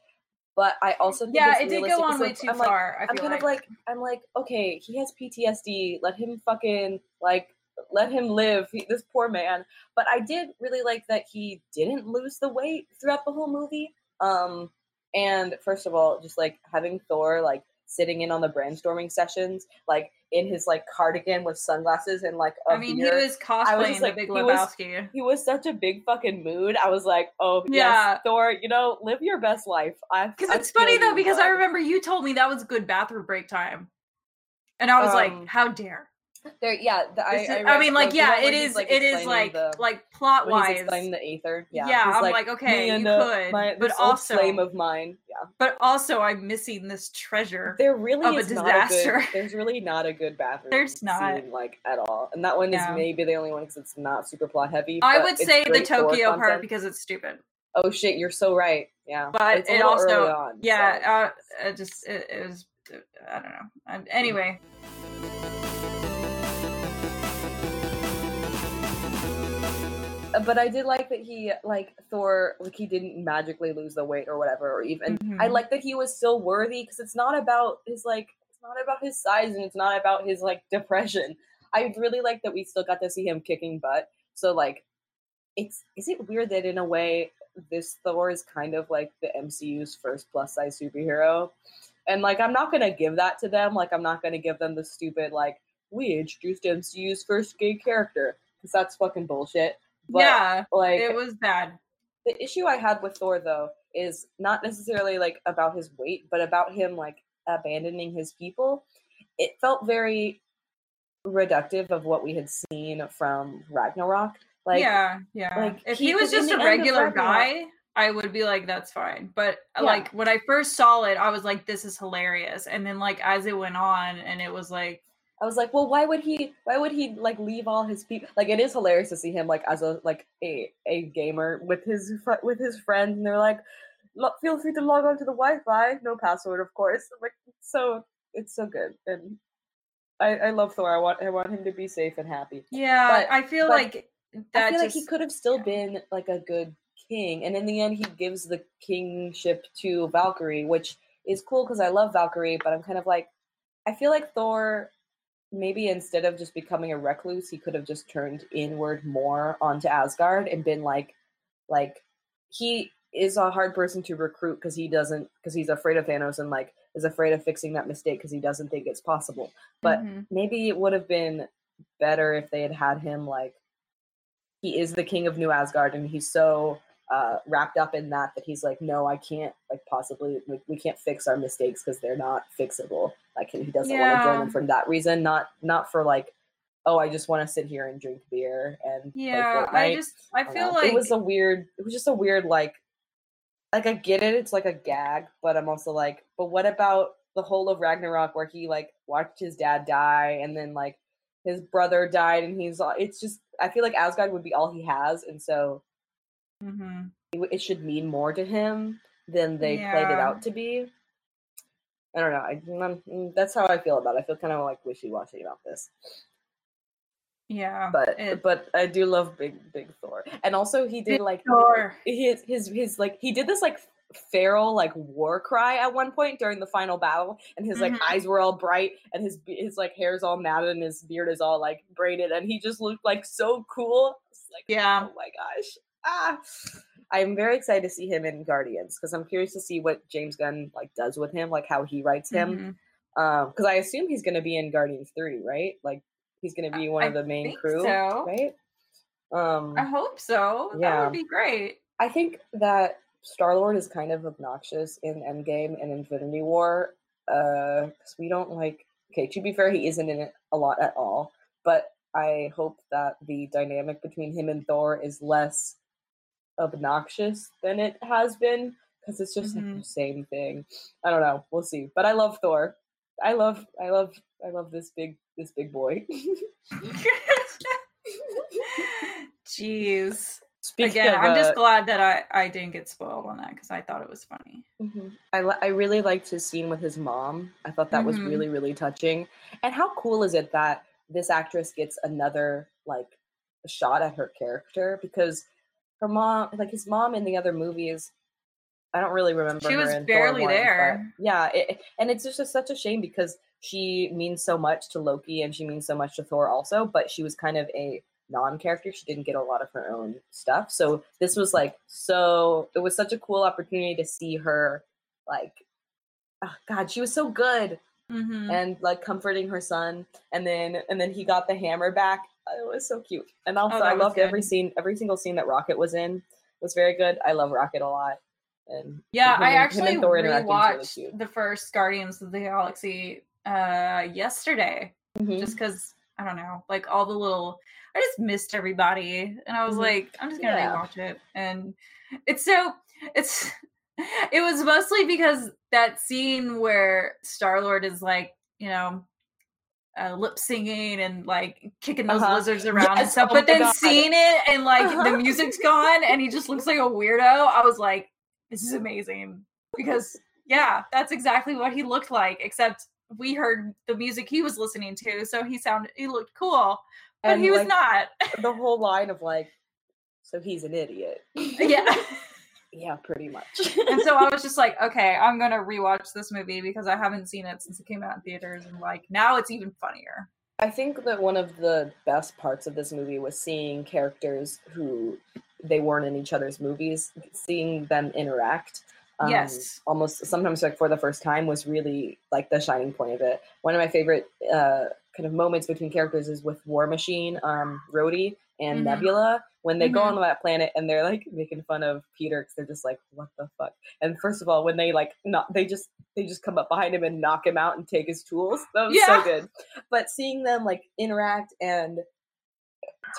but I also think yeah, it did realistic go on way like, too I'm like, far. I I'm kind like. of like I'm like okay, he has PTSD. Let him fucking like let him live. He, this poor man. But I did really like that he didn't lose the weight throughout the whole movie. Um, and first of all, just like having Thor like sitting in on the brainstorming sessions, like in his like cardigan with sunglasses and like a I mean, beard. he was cosplaying the like, Big he was- Lebowski. he was such a big fucking mood. I was like, oh Yeah. yes, Thor, you know, live your best life. I Because it's funny though, because I remember you told me that was good bathroom break time, and I was like, Um, "How dare!" There, yeah. The, I, I, I, mean, like, yeah, it is. like, it is like the, like plot wise. explaining the Aether. Yeah, Yeah, I'm like, like, okay, you could, my, but also flame of mine. Yeah, But also, I'm missing this treasure. there really Of a is not a disaster. good. [LAUGHS] There's really not a good bathroom. There's not. scene, like at all, and that one is maybe the only one because it's not super plot heavy. I would say the Tokyo part because it's stupid. Oh shit, you're so right. Yeah, But It's it also, on, so- yeah, uh, it just it, it was. I don't know. Um, anyway, but I did like that he like Thor like he didn't magically lose the weight or whatever or even I Mhm. like that he was still worthy because it's not about his like it's not about his size and it's not about his like depression. I really like that we still got to see him kicking butt. So like it's is it weird that in a way this Thor is kind of like the MCU's first plus size superhero? And like I'm not gonna give that to them. Like I'm not gonna give them the stupid like we introduced MCU's first gay character because that's fucking bullshit. But, yeah, like it was bad. the issue I had with Thor though is not necessarily like about his weight, but about him like abandoning his people. It felt very reductive of what we had seen from Ragnarok. Like yeah, yeah. like, if he- he, was just a regular guy, I would be like, that's fine. But uh, Yeah. like when I first saw it, I was like, this is hilarious. And then like as it went on, and it was like, I was like, well, why would he? Why would he like leave all his people? Like, it is hilarious to see him like as a like a a gamer with his with his friends, and they're like, feel free to log on to the Wi-Fi, no password, of course. I'm like, so it's so good, and I I love Thor. I want I want him to be safe and happy. yeah, But- I feel like that I feel just like he could have still been like a good king, and in the end, he gives the kingship to Valkyrie, which is cool because I love Valkyrie, but I'm kind of like, I feel like Thor. Maybe instead of just becoming a recluse, he could have just turned inward more onto Asgard and been like, like he is a hard person to recruit because he doesn't because he's afraid of Thanos and like is afraid of fixing that mistake because he doesn't think it's possible. But Mhm. maybe it would have been better if they had had him like he is the king of New Asgard and he's so uh, wrapped up in that that he's like, no, I can't like possibly like we can't fix our mistakes because they're not fixable. Like he doesn't want to join them for that reason, not not for like, oh, I just want to sit here and drink beer and yeah, I just I don't feel know. like it was a weird. It was just a weird like, like I get it. It's like a gag, but I'm also like, but what about the whole of Ragnarok where he like watched his dad die and then like his brother died and he's it's just I feel like Asgard would be all he has and so hmm it, it should mean more to him than they played it out to be. I don't know. I, mm, mm, that's how I feel about it. I feel kind of like wishy washy about this, Yeah. but it- but I do love Big Big Thor, and also he did like Thor. his his his like he did this like feral like war cry at one point during the final battle, and his like Mhm. eyes were all bright, and his his like hair's all matted, and his beard is all like braided, and he just looked like so cool. Like Yeah. oh my gosh, ah. I'm very excited to see him in Guardians because I'm curious to see what James Gunn like does with him, like how he writes him. Mhm. Um, because I assume he's going to be in Guardians three, right? Like he's going to be one I of the main crew, so. right? Um, I hope so. That Yeah. would be great. I think that Star Lord is kind of obnoxious in Endgame and Infinity War. Uh, 'cause we don't like. Okay, to be fair, he isn't in it a lot at all. But I hope that the dynamic between him and Thor is less obnoxious than it has been because it's just like Mhm. the same thing. I don't know. We'll see. But I love Thor. I love. I love. I love this big. This big boy. [LAUGHS] Jeez. Speaking Again, I'm just uh, glad that I, I didn't get spoiled on that because I thought it was funny. Mhm. I li- I really liked his scene with his mom. I thought that was Mhm. really really touching. And how cool is it that this actress gets another like shot at her character because her mom, like his mom in the other movies, I don't really remember. She was Thor barely 1, there. Yeah, it, and it's just a, such a shame because she means so much to Loki and she means so much to Thor also, but she was kind of a non-character. She didn't get a lot of her own stuff. So this was like so it was such a cool opportunity to see her like oh god, she was so good Mm-hmm. and like comforting her son and then and then he got the hammer back. It was so cute. And also Oh, I loved every scene every single scene that Rocket was in was very good. I love Rocket a lot. And Yeah, him I actually Thor really the first Guardians of the Galaxy uh yesterday Mhm. just because I don't know, like all the little I just missed everybody and I was Mhm. like, I'm just gonna Yeah. rewatch it. And it's so it's [LAUGHS] it was mostly because that scene where Star Lord is like, you know, uh, lip singing and like kicking those Uh-huh. lizards around and stuff, oh but then God. seeing it and like Uh-huh. the music's gone and he just looks like a weirdo, I was like, this is amazing because yeah, that's exactly what he looked like, except we heard the music he was listening to, so he sounded he looked cool, but And, he was like, not. the whole line of like so he's an idiot. yeah. [LAUGHS] [LAUGHS] yeah, pretty much. and so [LAUGHS] I was just like, okay, I'm gonna rewatch this movie because I haven't seen it since it came out in theaters, and like now it's even funnier. I think that one of the best parts of this movie was seeing characters who they weren't in each other's movies, seeing them interact. Um, Yes. Almost sometimes like for the first time was really like the shining point of it. One of my favorite uh, kind of moments between characters is with War Machine, um, Rhodey, and Mhm. Nebula when they go Mhm. onto that planet and they're like making fun of Peter because they're just like, what the fuck? And first of all, when they like not, they just they just come up behind him and knock him out and take his tools. That was Yeah. so good. But seeing them like interact and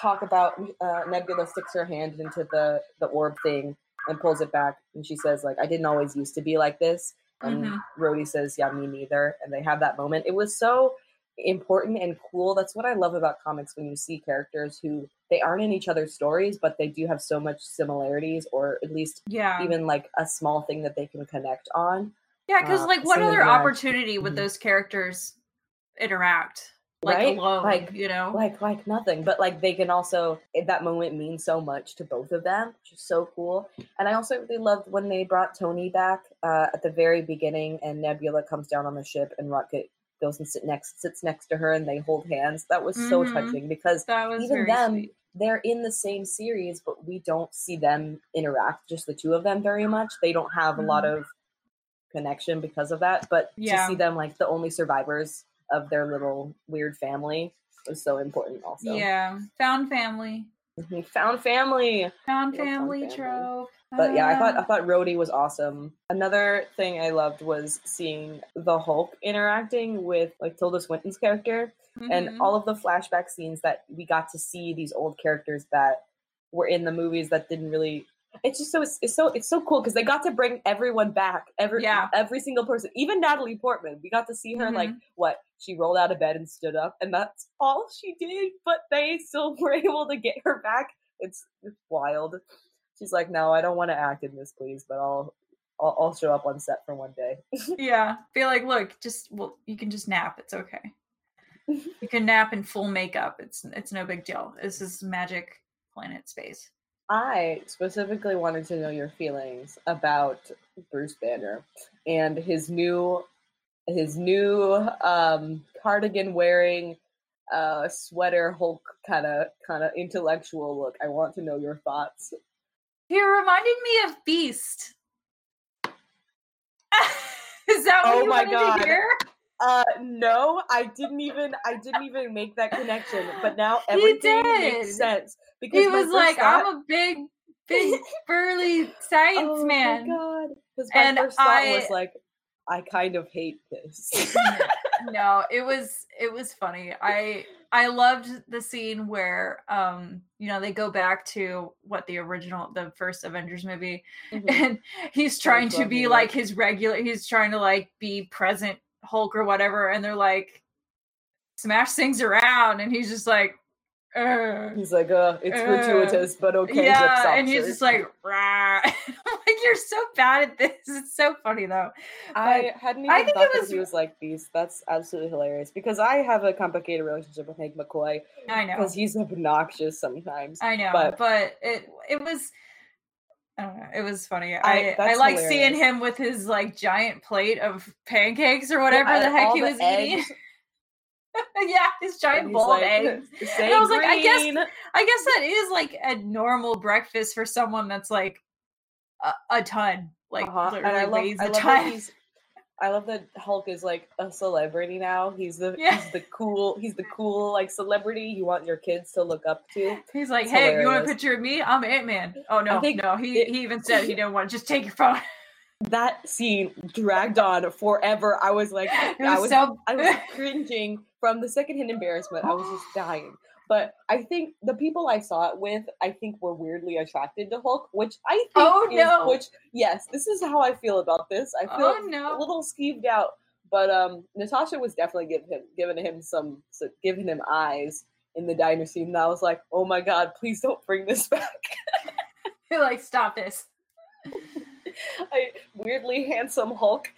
talk about uh, Nebula sticks her hand into the the orb thing and pulls it back, and she says like, I didn't always used to be like this. And Mhm. Rhodey says, Yeah, me neither. And they have that moment. It was so important and cool. That's what I love about comics when you see characters who they aren't in each other's stories, but they do have so much similarities, or at least Yeah, even like a small thing that they can connect on. yeah, because uh, like, what other opportunity would Mhm. those characters interact like Right? alone? Like- you know, Like like nothing, but like they can also that moment mean so much to both of them, which is so cool. And I also really loved when they brought Tony back uh, at the very beginning, and Nebula comes down on the ship, and Rocket goes and sit next sits next to her, and they hold hands. That was so Mhm. touching because even them sweet. they're in the same series but we don't see them interact just the two of them very much they don't have a lot of connection because of that but Mm-hmm. Yeah. to see them like the only survivors of their little weird family was so important also Yeah, found family, Mhm. found family found Yeah, found family family. trope. but yeah i thought i Ah. thought Rhodey was awesome another thing i loved was seeing the hulk interacting with like tilda swinton's character and Mhm. all of the flashback scenes that we got to see these old characters that were in the movies that didn't really it's just so it's so it's so cool because they got to bring everyone back every Yeah. every single person even natalie portman we got to see her like mm-hmm. what she rolled out of bed and stood up and that's all she did but they still [LAUGHS] were able to get her back it's, it's wild she's like no i don't want to act in this please but i'll I'll, I'll show up on set for one day [LAUGHS] yeah. Be like, look, just well, you can just nap. It's okay. [LAUGHS] You can nap in full makeup. It's it's no big deal. This is magic planet space. I specifically wanted to know your feelings about Bruce Banner and his new his new um cardigan wearing uh sweater Hulk kind of kind of intellectual look. I want to know your thoughts. He reminded me of Beast. [LAUGHS] is that what Oh you my wanted God. to hear? Uh no, I didn't even I didn't even make that connection, but now everything makes sense because He was like, thought- I'm a big, big, [LAUGHS] burly science man. oh man. my god. Because my And first thought was like I kind of hate this. [LAUGHS] no, it was it was funny. I I loved the scene where um you know they go back to what the original the first Avengers movie Mhm. and he's trying to be like- his regular he's trying to like be present Hulk or whatever and they're like smash things around and he's just like uh, He's like, uh, it's Uh, gratuitous, but okay. yeah, and he's just like, Rah. [LAUGHS] Like, you're so bad at this. It's so funny though. I hadn't even I think thought it that was- he was like these. That's absolutely hilarious because I have a complicated relationship with Hank McCoy I know. because he's obnoxious sometimes. I know, but, but- it it was I don't know, it was funny. I I- I, like seeing him with his like giant plate of pancakes or whatever Yeah, the heck he was eating. [LAUGHS] yeah, his giant bowl like, of eggs. Say I was like, I guess- green." I guess that is like a normal breakfast for someone that's like a, a ton. Like Uh-huh, literally and I love, weighs I a love that ton. he's. I love that Hulk is like a celebrity now. He's the Yeah. he's the cool he's the cool like celebrity you want your kids to look up to. [LAUGHS] He's like, It's "Hey, you want a picture of me? I'm Ant Man." Oh no, no. He it- he even said he didn't want. To. Just take your phone. [LAUGHS] That scene dragged on forever. I was like, It I was, was so. I was [LAUGHS] cringing from the secondhand embarrassment. I was just dying. But I think the people I saw it with, I think were weirdly attracted to Hulk, which I think Oh, is, no. which yes, this is how I feel about this. I feel Oh, no. a little skeeved out. But um Natasha was definitely giving him giving him some giving him eyes in the diner scene. And I was like, oh my god, please don't bring this [LAUGHS] back. [LAUGHS] You're like, stop this. [LAUGHS] I weirdly handsome Hulk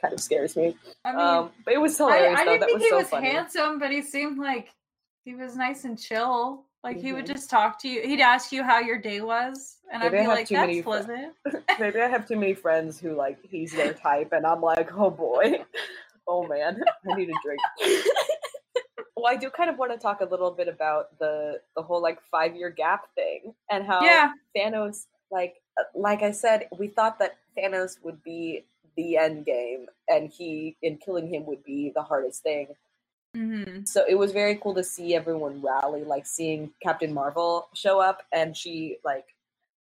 kind of scares me. I mean, um, but it was I, hilarious I though. didn't That think was he so was funny. handsome, but he seemed like he was nice and chill. Like he would Mhm. just talk to you. He'd ask you how your day was, and Maybe I'd be like, "That's pleasant." [LAUGHS] Maybe I have too many friends who like he's their [LAUGHS] type, and I'm like, oh boy, oh man, I need a drink. [LAUGHS] well, I do kind of want to talk a little bit about the the whole like five year gap thing and how yeah, Thanos, like uh, like I said, we thought that Thanos would be the end game, and he in killing him would be the hardest thing. Hmm So it was very cool to see everyone rally, like seeing Captain Marvel show up, and she like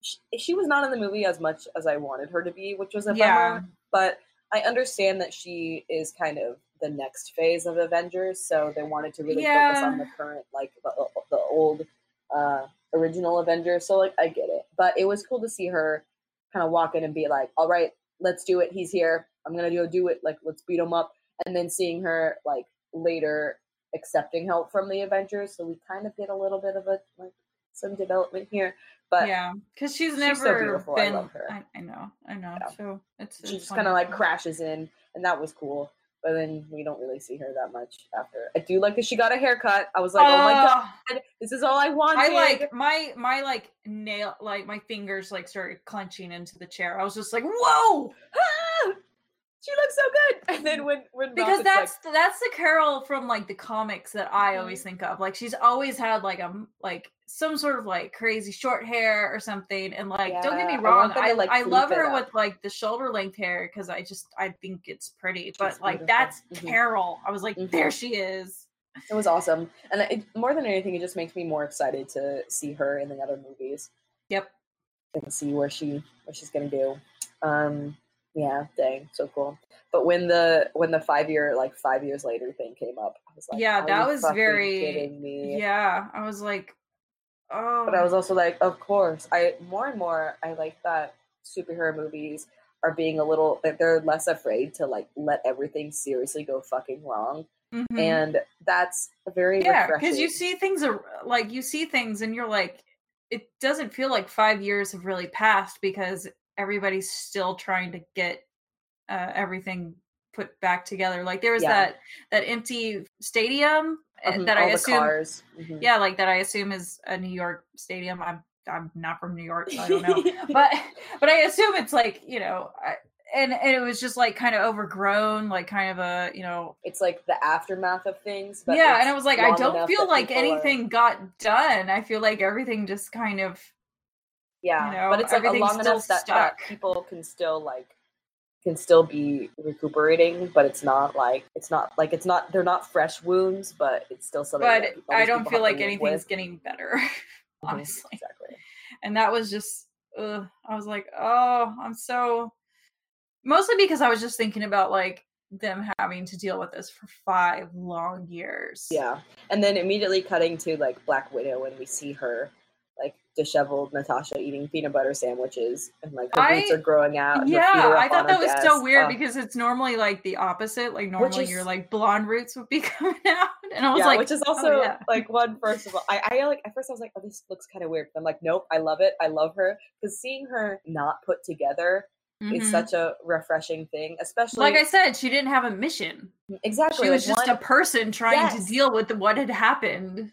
she, she was not in the movie as much as I wanted her to be, which was a Yeah. bummer. But I understand that she is kind of the next phase of Avengers, so they wanted to really focus on the current, like the the old uh, original Avengers. So like I get it, but it was cool to see her kind of walk in and be like, "All right, let's do it. He's here. I'm gonna go do it. Like let's beat him up." And then seeing her like later accepting help from the Avengers, so we kind of get a little bit of a like some development here. But yeah, because she's she's so never beautiful. I been. her. I, I know, I know. Yeah. So it's she it's just kind of like crashes in, and that was cool. But then we don't really see her that much after. I do like that she got a haircut. I was like, oh my god, this is all I wanted. I like my my like nail like my fingers like started clenching into the chair. I was just like, whoa, Ah! She looks so good. [LAUGHS] And then when when because that's like, that's the Carol from like the comics that I always think of. Like she's always had like a like some sort of like crazy short hair or something. And like, don't get me Yeah, I wrong, I like, I love her with like the shoulder length hair because I just I think it's pretty. But It's like beautiful. that's Mhm. Carol. I was like, Mhm. there she is. it was awesome, and it, more than anything, it just makes me more excited to see her in the other movies. Yep. and see where she what she's gonna do. Um, yeah, dang, so cool. But when the when the five year like five years later thing came up, I was like, Yeah, "Are that was very- kidding me. Yeah, I was like, oh, But I was also like, of course. I more and more I like that superhero movies are being a little that they're less afraid to like let everything seriously go fucking wrong. mhm. And that's a very yeah, because you see things are like you see things, and you're like, it doesn't feel like five years have really passed because everybody's still trying to get uh, everything put back together. Like there was Yeah. that that empty stadium uh, Mhm, that I assume. Mhm. yeah, like that I assume is a New York stadium. I'm I'm not from New York, so I don't know, [LAUGHS] but but I assume it's like you know, I, and and it was just like kind of overgrown, like kind of a you know it's like the aftermath of things. But yeah, and I was like, I don't feel like people are- anything got done. I feel like everything just kind of yeah, you know, but it's like a long enough that, that people can still like can still be recuperating, but it's not like it's not like it's not they're not fresh wounds, but it's still something. but I don't feel like anything's with. getting better, [LAUGHS] Mhm, honestly. exactly. And that was just, ugh, I was like, oh, I'm so. Mostly because I was just thinking about like them having to deal with this for five long years. Yeah, and then immediately cutting to like Black Widow when we see her disheveled Natasha eating peanut butter sandwiches and like her boots I- are growing out. and her feet Yeah, I thought that was desk. so weird because it's normally like the opposite. Like normally your is- like blonde roots would be [LAUGHS] coming out, and I was yeah, like, which is oh, also yeah. like one. First of all, I, I like at first I was like, oh, this looks kind of weird. But I'm like, nope, I love it. I love her because seeing her not put together is Mhm. such a refreshing thing, especially like I said, she didn't have a mission. exactly. She was like, just one- a person trying Yes. to deal with what had happened.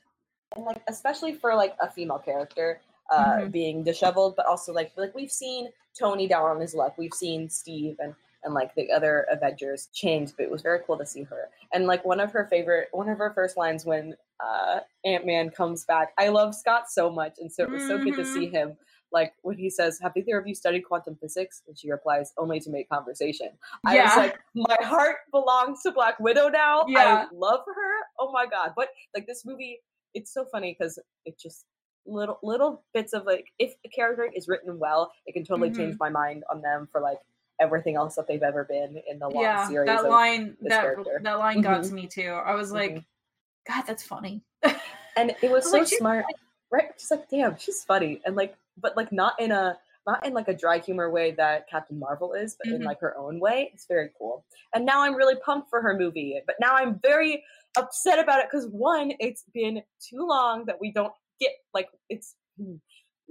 and like especially for like a female character uh Mhm. being disheveled but also like like we've seen tony down on his luck. We've seen steve and and like the other avengers change but it was very cool to see her. And like one of her favorite one of her first lines when uh ant-man comes back i love scott so much and so it was so good to see him like when he says have either of you studied quantum physics? And she replies only to make conversation. I was Yeah. like my heart belongs to black widow now. Yeah. i love her. Oh my god. But like this movie it's so funny because it just little little bits of like if a character is written well, it can totally Mm-hmm. change my mind on them for like everything else that they've ever been in the long yeah, series. that line that character. that line got Mhm. to me too. I was like, Mhm. God, that's funny. [LAUGHS] and it was was so like, smart, right? Just like damn, she's funny, and like but like not in a not in like a dry humor way that Captain Marvel is, but in Mhm. like her own way. It's very cool. And now I'm really pumped for her movie, but now I'm very upset about it because one, it's been too long that we don't get like it's. mm,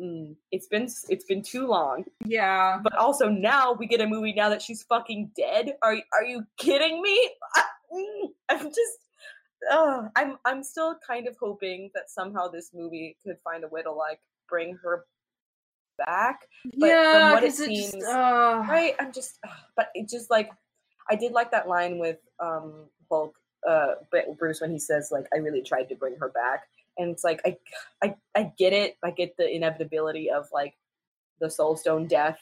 mm, it's been it's been too long Yeah, but also now we get a movie now that she's fucking dead. Are are you kidding me? I, mm, I'm just, uh, I'm I'm still kind of hoping that somehow this movie could find a way to like bring her back. But yeah, from what it it just, seems- uh, Right? I'm just, ugh, but it just like, I did like that line with um Hulk, uh, Bru- Bruce when he says like, I really tried to bring her back, and it's like I I I get it. I get the inevitability of like the Soul Stone death.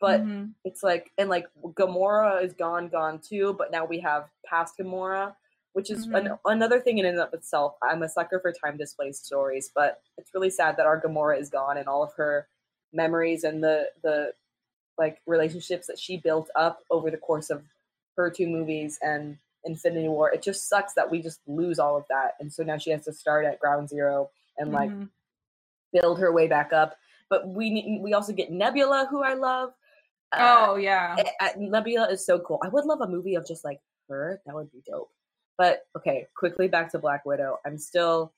But mhm. it's like and like Gamora is gone, gone too. But now we have past Gamora, which is an, another thing in and of itself. I'm a sucker for time displaced stories, but it's really sad that our Gamora is gone and all of her memories and the the like relationships that she built up over the course of her two movies and Infinity War. It just sucks that we just lose all of that, and so now she has to start at ground zero and like Mhm. build her way back up. But we need, we also get Nebula, who I love. Uh, oh yeah, eh, eh, Nebula is so cool. I would love a movie of just like her. That would be dope. But okay, quickly back to Black Widow. I'm still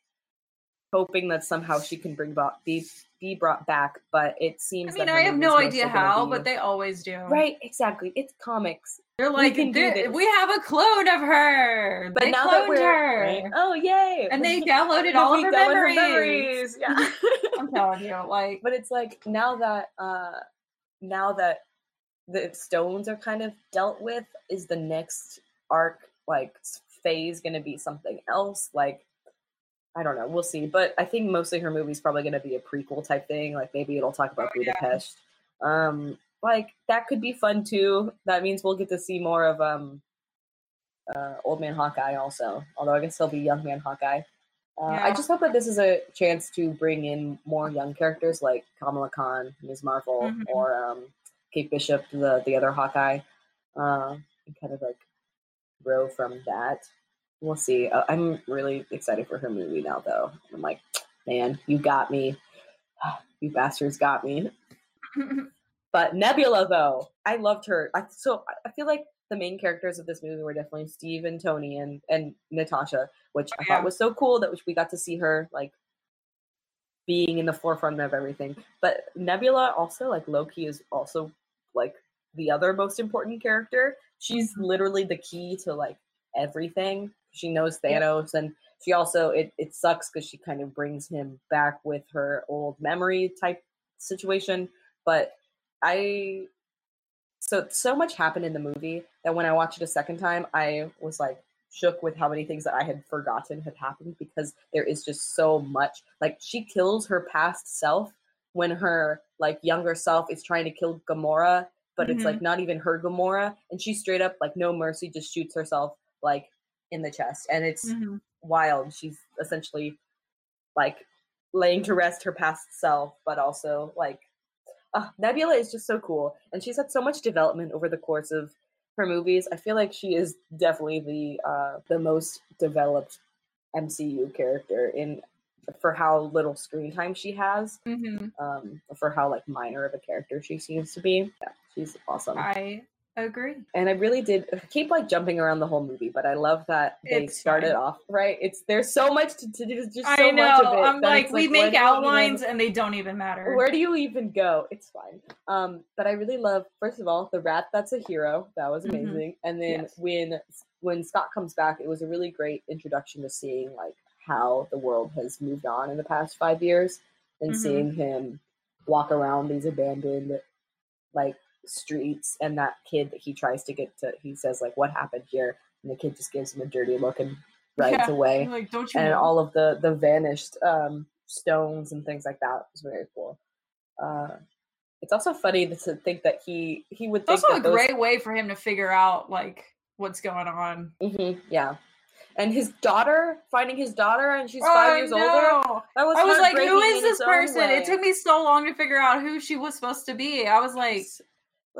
hoping that somehow she can bring back be be brought back. But it seems. I mean, that I have no idea how, be- but they always do. right, exactly. It's comics. They're like, "There- this." we have a clone of her. But they now cloned that we're her, right? oh yay, and they [LAUGHS] downloaded all of her downloaded memories. Yeah. [LAUGHS] I'm [LAUGHS] telling you, like, but it's like now that uh now that the stones are kind of dealt with is the next arc like phase going to be something else like i don't know we'll see but i think mostly her movie's probably going to be a prequel type thing like maybe it'll talk about Oh, yeah. budapest um like that could be fun too that means we'll get to see more of um uh old man hawkeye also although i guess he'll be young man hawkeye uh, I just hope that this is a chance to bring in more young characters like Kamala Khan, Ms. Marvel, Mhm. or um, Kate Bishop, the the other Hawkeye, uh, and kind of like grow from that. We'll see. Uh, I'm really excited for her movie now, though. I'm like, man, you got me. [SIGHS] you bastards got me. [LAUGHS] But Nebula, though, I loved her. I, so I feel like the main characters of this movie were definitely Steve and Tony and and Natasha, which I thought was so cool that we got to see her like being in the forefront of everything. But Nebula also like Loki is also like the other most important character. She's mm-hmm. literally the key to like everything. She knows. Thanos and she also it it sucks because she kind of brings him back with her old memory type situation. But I so so much happened in the movie that when I watched it a second time, I was like shook with how many things that I had forgotten had happened because there is just so much. Like she kills her past self when her like younger self is trying to kill Gamora, but it's like not even her Gamora, and she straight up like no mercy just shoots herself like in the chest, and it's Mhm. wild. She's essentially like laying to rest her past self, but also like uh, Nebula is just so cool, and she's had so much development over the course of her movies. I feel like she is definitely the uh, the most developed MCU character in for how little screen time she has, Mhm. um, for how like minor of a character she seems to be. Yeah, she's awesome. I agree. and I really did keep like jumping around the whole movie, but I love that they It's started fine. off right. It's there's so much to, to do, just so I know. much of it. I'm like, we make outlines even- and they don't even matter. where do you even go? It's fine. Um, but I really love first of all the rat that's a hero. That was Mhm. amazing. And then Yes. when when Scott comes back, it was a really great introduction to seeing like how the world has moved on in the past five years and Mhm. seeing him walk around these abandoned like streets and that kid that he tries to get to he says like what happened here and the kid just gives him a dirty look and rides Yeah. away like, don't you and know? all of the the vanished um stones and things like that was very cool uh it's also funny to think that he he would it's think also a those, great way for him to figure out like what's going on. Mhm, yeah and his daughter finding his daughter and she's five Oh, years older that was I was like, who is this person? It took me so long to figure out who she was supposed to be. I was like,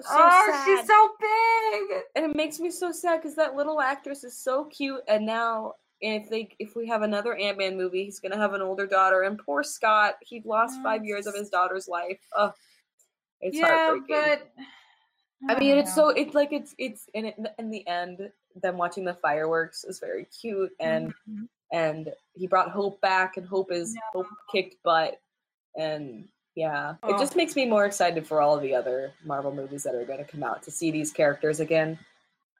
so oh, sad. she's so big. and it makes me so sad because that little actress is so cute and now if they if we have another ant-man movie he's gonna have an older daughter and poor scott he lost five years of his daughter's life oh it's yeah, heartbreaking but I mean, don't it's know. so it's like it's it's in it in the end. Them watching the fireworks is very cute, and Mhm. and he brought Hope back, and Hope is Hope kicked butt, and yeah, it Oh. just makes me more excited for all of the other Marvel movies that are going to come out to see these characters again.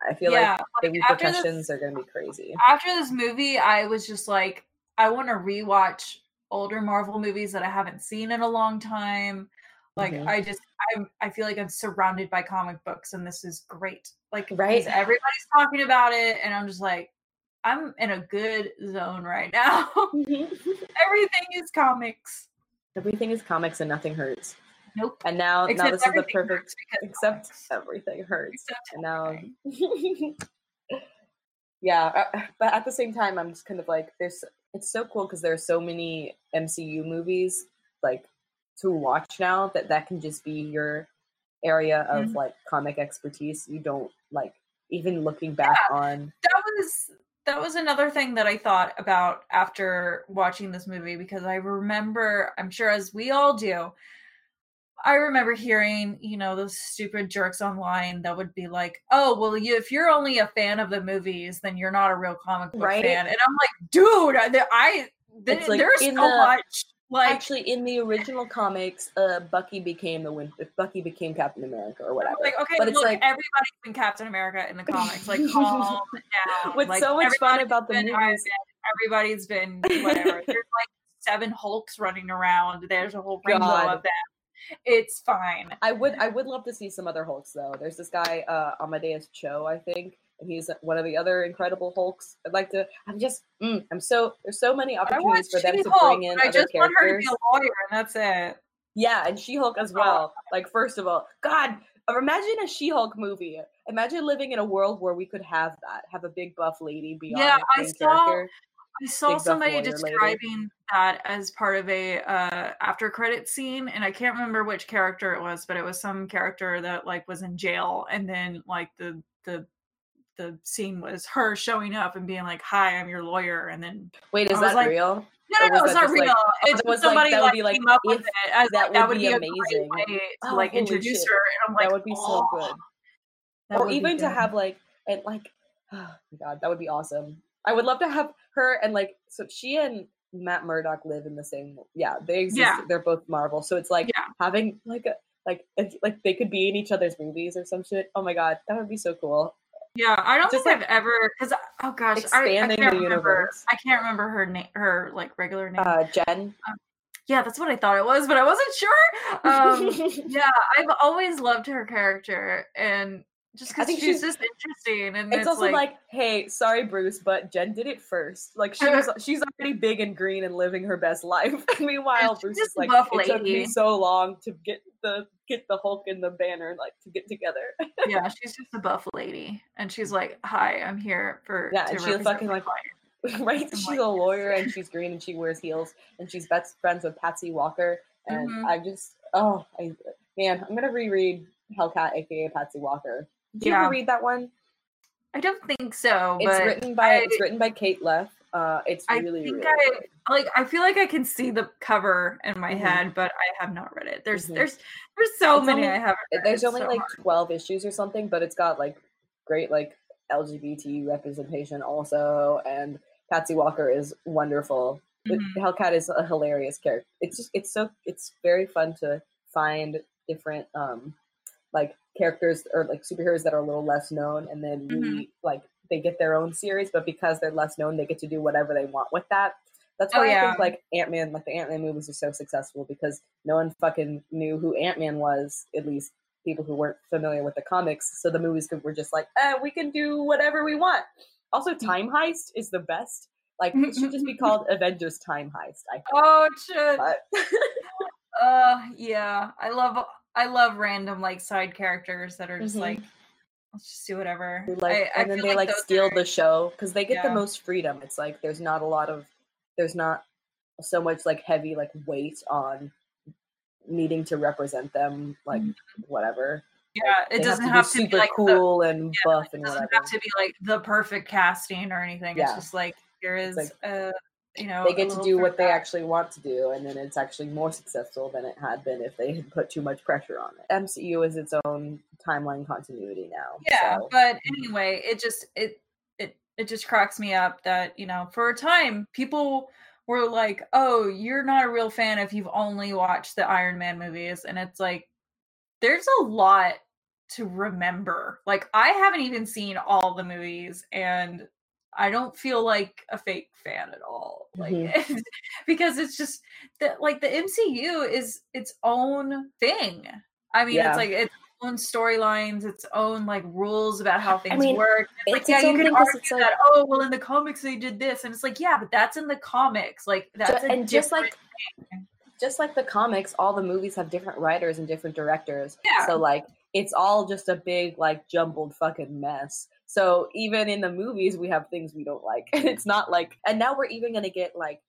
I feel Yeah, like the like, repercussions are going to be crazy. after this movie, I was just like, I want to rewatch older Marvel movies that I haven't seen in a long time. Like Mhm. I just I'm I feel like I'm surrounded by comic books and this is great. Like Right. everybody's talking about it and I'm just like I'm in a good zone right now. [LAUGHS] Everything is comics. Everything is comics, and nothing hurts. Nope. And now, now this is the perfect. Except comics. everything hurts. Except and now [LAUGHS] yeah uh, but at the same time i'm just kind of like there's it's so cool because there's so many mcu movies like to watch now that that can just be your area of Mhm. like comic expertise you don't like even looking back on that was that was another thing that I thought about after watching this movie because I remember, I'm sure as we all do, I remember hearing, you know, those stupid jerks online that would be like, "Oh, well, you if you're only a fan of the movies, then you're not a real comic book Right. fan." And I'm like, "Dude, I, I like there's so the- much like actually in the original comics uh bucky became the win bucky became captain america or whatever like, okay, but it's look, like- everybody's been Captain America in the comics. Like, [LAUGHS] calm down. What's like, so much fun about the Iron movies- Man, everybody's been whatever. [LAUGHS] There's like seven Hulks running around. There's a whole rainbow God. of them. It's fine. I would I would love to see some other Hulks though. There's this guy uh Amadeus Cho, I think, he's one of the other incredible Hulks. I'd like to. I'm just mm, I'm so there's so many opportunities for them to She-Hulk, bring in I other just want her to characters. be a lawyer, and that's it. Yeah, and She Hulk as all. well. Like first of all, God, imagine a She Hulk movie. Imagine living in a world where we could have that, have a big buff lady be Yeah, I saw- character. I saw Big somebody lawyer lady. describing that as part of a uh, after credit scene, and I can't remember which character it was, but it was some character that like was in jail, and then like the the the scene was her showing up and being like, "Hi, I'm your lawyer," and then Wait, is that like- real? No, no, no, it's not like- real. oh, it's was, like- somebody like, be, like, came up with it as that that would be be, amazing. a great way to Oh, like holy introduce shit. her. And I'm like, that would be so "Oh, good. that or even to have like and like [SIGHS] oh my god that would be awesome i would love to have her and like so she and matt murdock live in the same yeah they exist Yeah. they're both marvel so it's like Yeah. having like a like like they could be in each other's movies or some shit oh my god that would be so cool Yeah, I don't Just, think like, I've ever because oh gosh, I, I can't the remember. universe. I can't remember her name, her like regular name. uh jen yeah, that's what I thought it was, but I wasn't sure. Um, [LAUGHS] yeah, I've always loved her character, and just because she's, she's- just interesting, and it's, it's, also like, like, hey sorry bruce but jen did it first like she was [LAUGHS] she's already big and green and living her best life [LAUGHS] meanwhile bruce is like it took me so long to get the get the hulk and the banner like to get together [LAUGHS] yeah, she's just a buff lady, and she's like, "Hi, I'm here for Yeah, and she'll fucking, like, client." [LAUGHS] right? She's like, a lawyer and she's green and she wears heels and she's best friends with Patsy Walker. And Mhm. I just, oh, I, man, I'm gonna reread Hellcat, aka Patsy Walker. Did you Yeah. ever read that one? I don't think so, It's written by I- it's written by Kate Leth. Uh, it's I think really I- good. like I feel like I can see the cover in my Mhm. head, but I have not read it. There's Mhm. there's there's so It's many only- I haven't. Read. There's only so like hard. 12 issues or something, but it's got like great like LGBT representation also, and Patsy Walker is wonderful. Mhm. Hellcat is a hilarious character. It's just it's so it's very fun to find different um like characters or like superheroes that are a little less known, and then Mhm. we like they get their own series, but because they're less known, they get to do whatever they want with that. That's Oh, why I think like Ant Man, like the Ant Man movies are so successful because no one fucking knew who Ant Man was, at least people who weren't familiar with the comics. So the movies could, were just like, eh, we can do whatever we want. Also, Mm. Time Heist is the best. Like, it should just be [LAUGHS] called Avengers Time Heist. I think. Oh it should. But [LAUGHS] Uh yeah. I love I love random like side characters that are just Mhm. like let's just do whatever. like, I- I and then they like those steal are- the show because they get the most freedom. It's like there's not a lot of, there's not so much like heavy like weight on needing to represent them like whatever. Yeah, Like, it doesn't have have to to be super like the, cool and yeah, buff it and doesn't whatever. have to be like the perfect casting or anything. It's just like here is like- uh you know they get to do what they actually want to do, and then it's actually more successful than it had been if they had put too much pressure on it. MCU is its own timeline continuity now. Yeah, so- but anyway, it just it it it just cracks me up that you know for a time people were like, "Oh, you're not a real fan if you've only watched the Iron Man movies," and it's like there's a lot to remember. Like I haven't even seen all the movies, and I don't feel like a fake fan at all. Like Mhm. [LAUGHS] because it's just that like the MCU is its own thing. I mean, Yeah. it's like its own storylines, its own like rules about how things mean, work. It's, like it's yeah, you can argue it's like- that oh well in the comics they did this, and it's like yeah, but that's in the comics. Like that's a and just like different- just like the comics, all the movies have different writers and different directors. Yeah. So like it's all just a big like jumbled fucking mess. So even in the movies we have things we don't like. [LAUGHS] And it's not like and now we're even gonna get like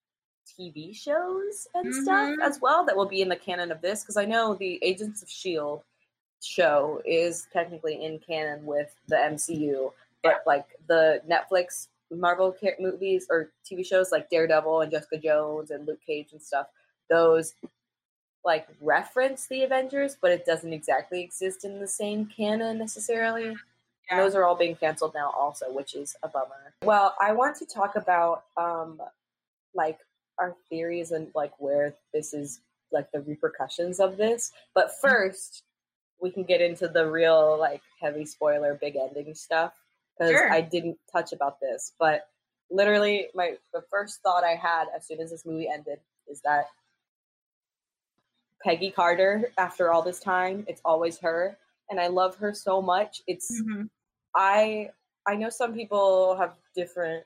TV shows and stuff Mhm. as well that will be in the canon of this because I know the Agents of Shield show is technically in canon with the MCU, but like the Netflix Marvel movies or TV shows like Daredevil and Jessica Jones and Luke Cage and stuff, those like reference the Avengers, but it doesn't exactly exist in the same canon necessarily. And Yeah. those are all being canceled now also, which is a bummer. Well, I want to talk about um like our theories and like where this is like the repercussions of this. But first, we can get into the real like heavy spoiler big ending stuff because Sure. I didn't touch about this, but literally my the first thought I had as soon as this movie ended is that Peggy Carter after all this time, it's always her and I love her so much. It's Mhm. I I know some people have different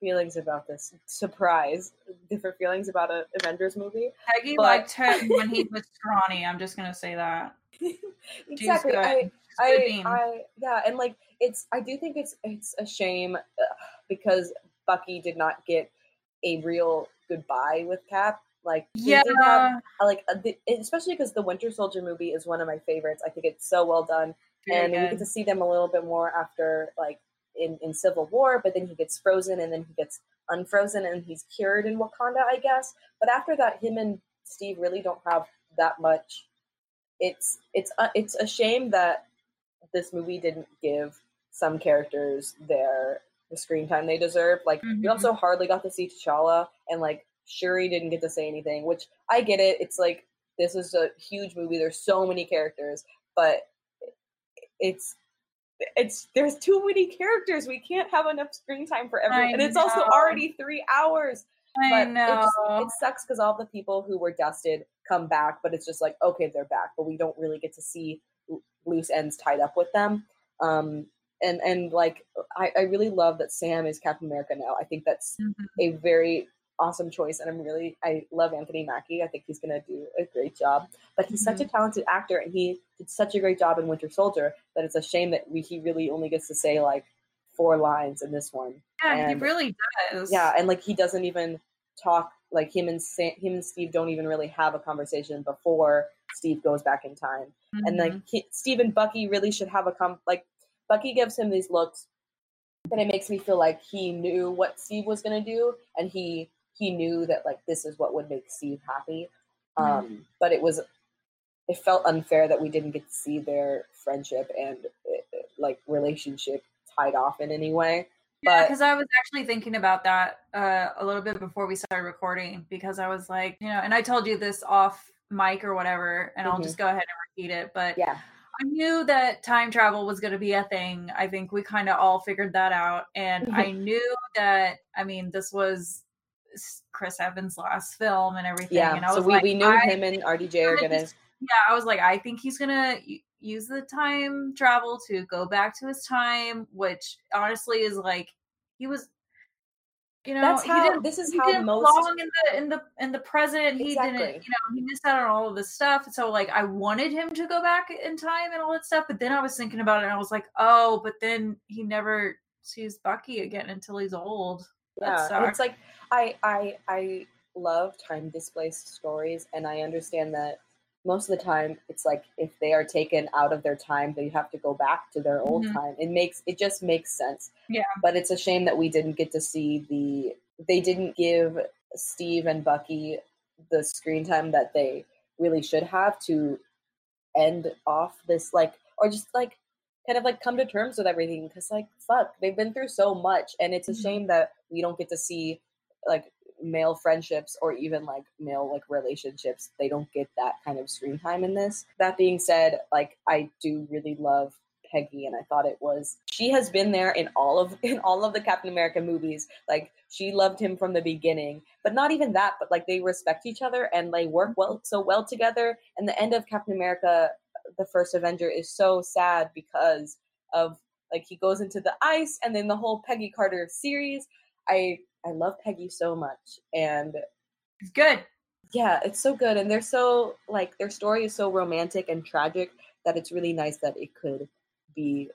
feelings about this. Surprise, different feelings about a Avengers movie. Peggy but- liked him when he was scrawny. I'm just gonna say that. [LAUGHS] exactly. good. I good I. I yeah, and like it's I do think it's it's a shame uh, because Bucky did not get a real goodbye with Cap. Like yeah, have like uh, the, especially because the Winter Soldier movie is one of my favorites. I think it's so well done, very and we get to see them a little bit more after like in in Civil War, but then he gets frozen and then he gets unfrozen and he's cured in Wakanda, I guess. But after that, him and Steve really don't have that much. It's it's uh, it's a shame that this movie didn't give some characters their the screen time they deserve. Like Mhm. we also hardly got to see T'Challa, and like Shuri didn't get to say anything, which I get it. It's like this is a huge movie. There's so many characters, but it's it's there's too many characters. We can't have enough screen time for everyone, I and it's also already three hours. I But it, know. just, it sucks because all the people who were dusted come back, but it's just like okay, they're back, but we don't really get to see loose ends tied up with them. Um, and and like I, I really love that Sam is Captain America now. I think that's Mhm. a very awesome choice, and I'm really I love Anthony Mackie. I think he's gonna do a great job. But he's such a talented actor, and he did such a great job in Winter Soldier that it's a shame that we, he really only gets to say like four lines in this one. Yeah, he and- really does. Yeah, and like he doesn't even talk. Like him and Sa- him and Steve don't even really have a conversation before Steve goes back in time and like Mhm. he, Steve and Bucky really should have a com like Bucky gives him these looks and it makes me feel like he knew what Steve was gonna do and he he knew that like this is what would make Steve happy. Mhm. Um but it was it felt unfair that we didn't get to see their friendship and uh, like relationship tied off in any way. Yeah, But because I was actually thinking about that uh, a little bit before we started recording because I was like, you know, and I told you this off mic or whatever, and I'll Mhm. just go ahead and repeat it. But yeah, I knew that time travel was going to be a thing. I think we kind of all figured that out. And Mhm. I [LAUGHS] knew that, I mean, this was Chris Evans' last film and everything. yeah. And I So was we, like, we knew him and RDJ are gonna gonna yeah, I was like, I think he's gonna y- use the time travel to go back to his time, which honestly is like he was, you know, That's he how didn't, this is he how most belong in the in the in the present. He Exactly. didn't, you know, he missed out on all of this stuff. So like, I wanted him to go back in time and all that stuff, but then I was thinking about it and I was like, oh, but then he never sees Bucky again until he's old. Yeah it's like i i i love time displaced stories and i understand that most of the time it's like if they are taken out of their time they have to go back to their old Mhm. time it makes it just makes sense Yeah. but it's a shame that we didn't get to see the they didn't give steve and bucky the screen time that they really should have to end off this like or just like kind of like come to terms with everything because like fuck they've been through so much and it's a Mhm. shame that we don't get to see like male friendships or even like male like relationships they don't get that kind of screen time in this. That being said like i do really love peggy and i thought it was she has been there in all of [LAUGHS] in all of the captain america movies. Like she loved him from the beginning. But not even that but like they respect each other and they work well so well together. And the end of captain america the first avenger is so sad because of like he goes into the ice and then the whole peggy carter series. I i love peggy so much and It's good. yeah it's so good and they're so like their story is so romantic and tragic that it's really nice that it could be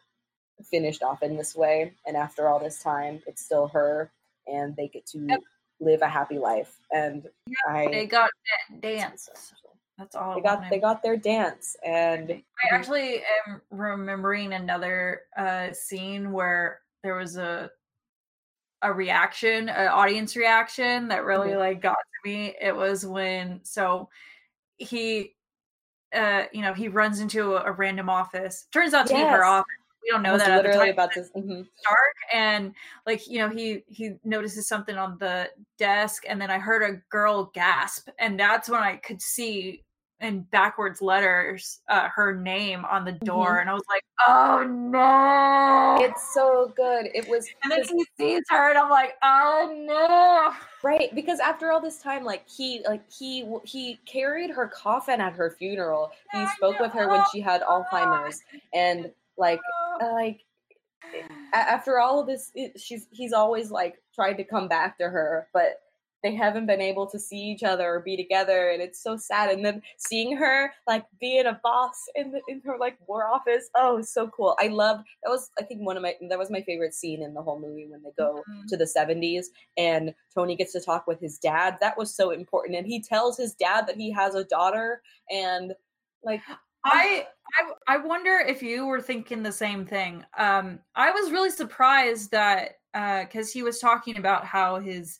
finished off in this way and after all this time it's still her and they get to Yep. live a happy life and i They got that dance. That's all. They got they got their dance and I actually am remembering another uh, scene where there was a a reaction, an audience reaction that really Mhm. like got to me. It was when so he, uh, you know, he runs into a, a random office. Turns out to be Yes. her office. We don't know that literally about to mhm. dark and like you know he he notices something on the desk and then i heard a girl gasp and that's when i could see in backwards letters uh her name on the door and i was like oh no! It's so good. It was and then he sees her and i'm like oh no! Right, because after all this time, like he, like he, he carried her coffin at her funeral. He spoke with her when she had Alzheimer's, and like, uh, like [SIGHS] after all of this, it, she's he's always like tried to come back to her, but they haven't been able to see each other or be together, and it's so sad. And then seeing her like being a boss in the, in her like war office, oh, so cool. I loved that was I think one of my that was my favorite scene in the whole movie when they go Mhm. to the 70s and Tony gets to talk with his dad. That was so important. And he tells his dad that he has a daughter and like I, I I wonder if you were thinking the same thing. Um, I was really surprised that because uh, he was talking about how his,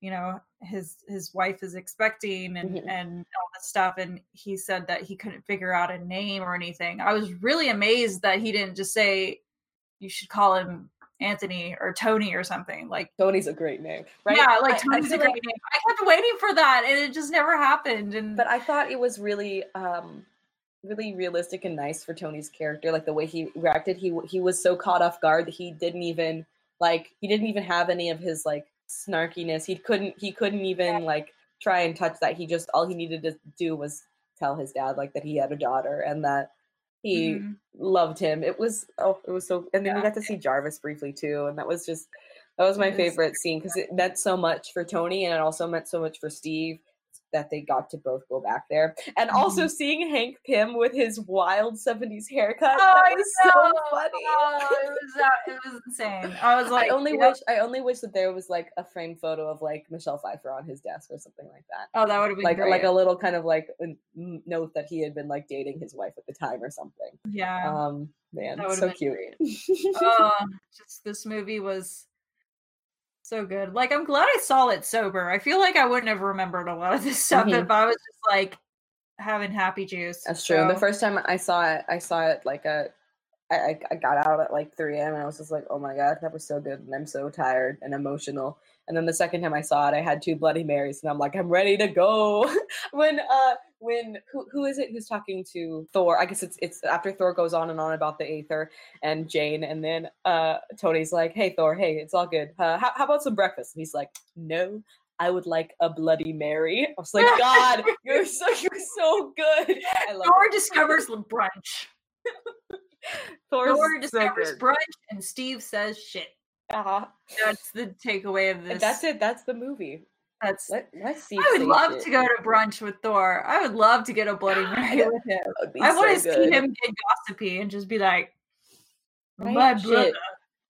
you know, his his wife is expecting and Mhm. and all this stuff, and he said that he couldn't figure out a name or anything. I was really amazed that he didn't just say you should call him Anthony or Tony or something like. Tony's a great name, right? Yeah, like I- I Tony's a great like- name. I kept waiting for that, and it just never happened. And but I thought it was really, um, really realistic and nice for Tony's character. Like the way he reacted, he he was so caught off guard that he didn't even like he didn't even have any of his like snarkiness. He couldn't he couldn't even like try and touch that. He just all he needed to do was tell his dad like that he had a daughter and that he Mhm. loved him. It was oh, it was so. And then we got to see Jarvis briefly too, and that was just that was my favorite scene because it meant so much for Tony, and it also meant so much for Steve that they got to both go back there. And also Mhm. seeing Hank Pym with his wild '70s haircut Oh, that was so funny. Oh, it was that, it was insane. I was [LAUGHS] like, I only wish I only wish that there was like a framed photo of like Michelle Pfeiffer on his desk or something like that. Oh, that would have been Like great. like a little kind of like note that he had been like dating his wife at the time or something. yeah. Um, man, so cute. [LAUGHS] oh, just this movie was so good. Like, I'm glad I saw it sober. I feel like I wouldn't have remembered a lot of this stuff Mhm. if I was just like having happy juice. That's true. The first time I saw it, I saw it like a. I, I I got out at like 3 a.m. and I was just like, oh my god, that was so good, and I'm so tired and emotional. And then the second time I saw it, I had two Bloody Marys, and I'm like, I'm ready to go. [LAUGHS] when uh when who who is it who's talking to Thor? I guess it's it's after Thor goes on and on about the Aether and Jane, and then uh Tony's like, hey Thor, hey, it's all good. Uh, how how about some breakfast? And he's like, no. I would like a Bloody Mary. I was like, God, [LAUGHS] you're so you're so good. I love Thor discovers brunch. Thor's [LAUGHS] Thor discovers good. brunch, and Steve says shit. Uh-huh. That's the takeaway of And this. That's it. That's the movie. That's. Let, see. I would love to go to brunch with Thor. I would love to get a Bloody Mary with him. I want to see him get gossipy and just be like, Right? "My brother."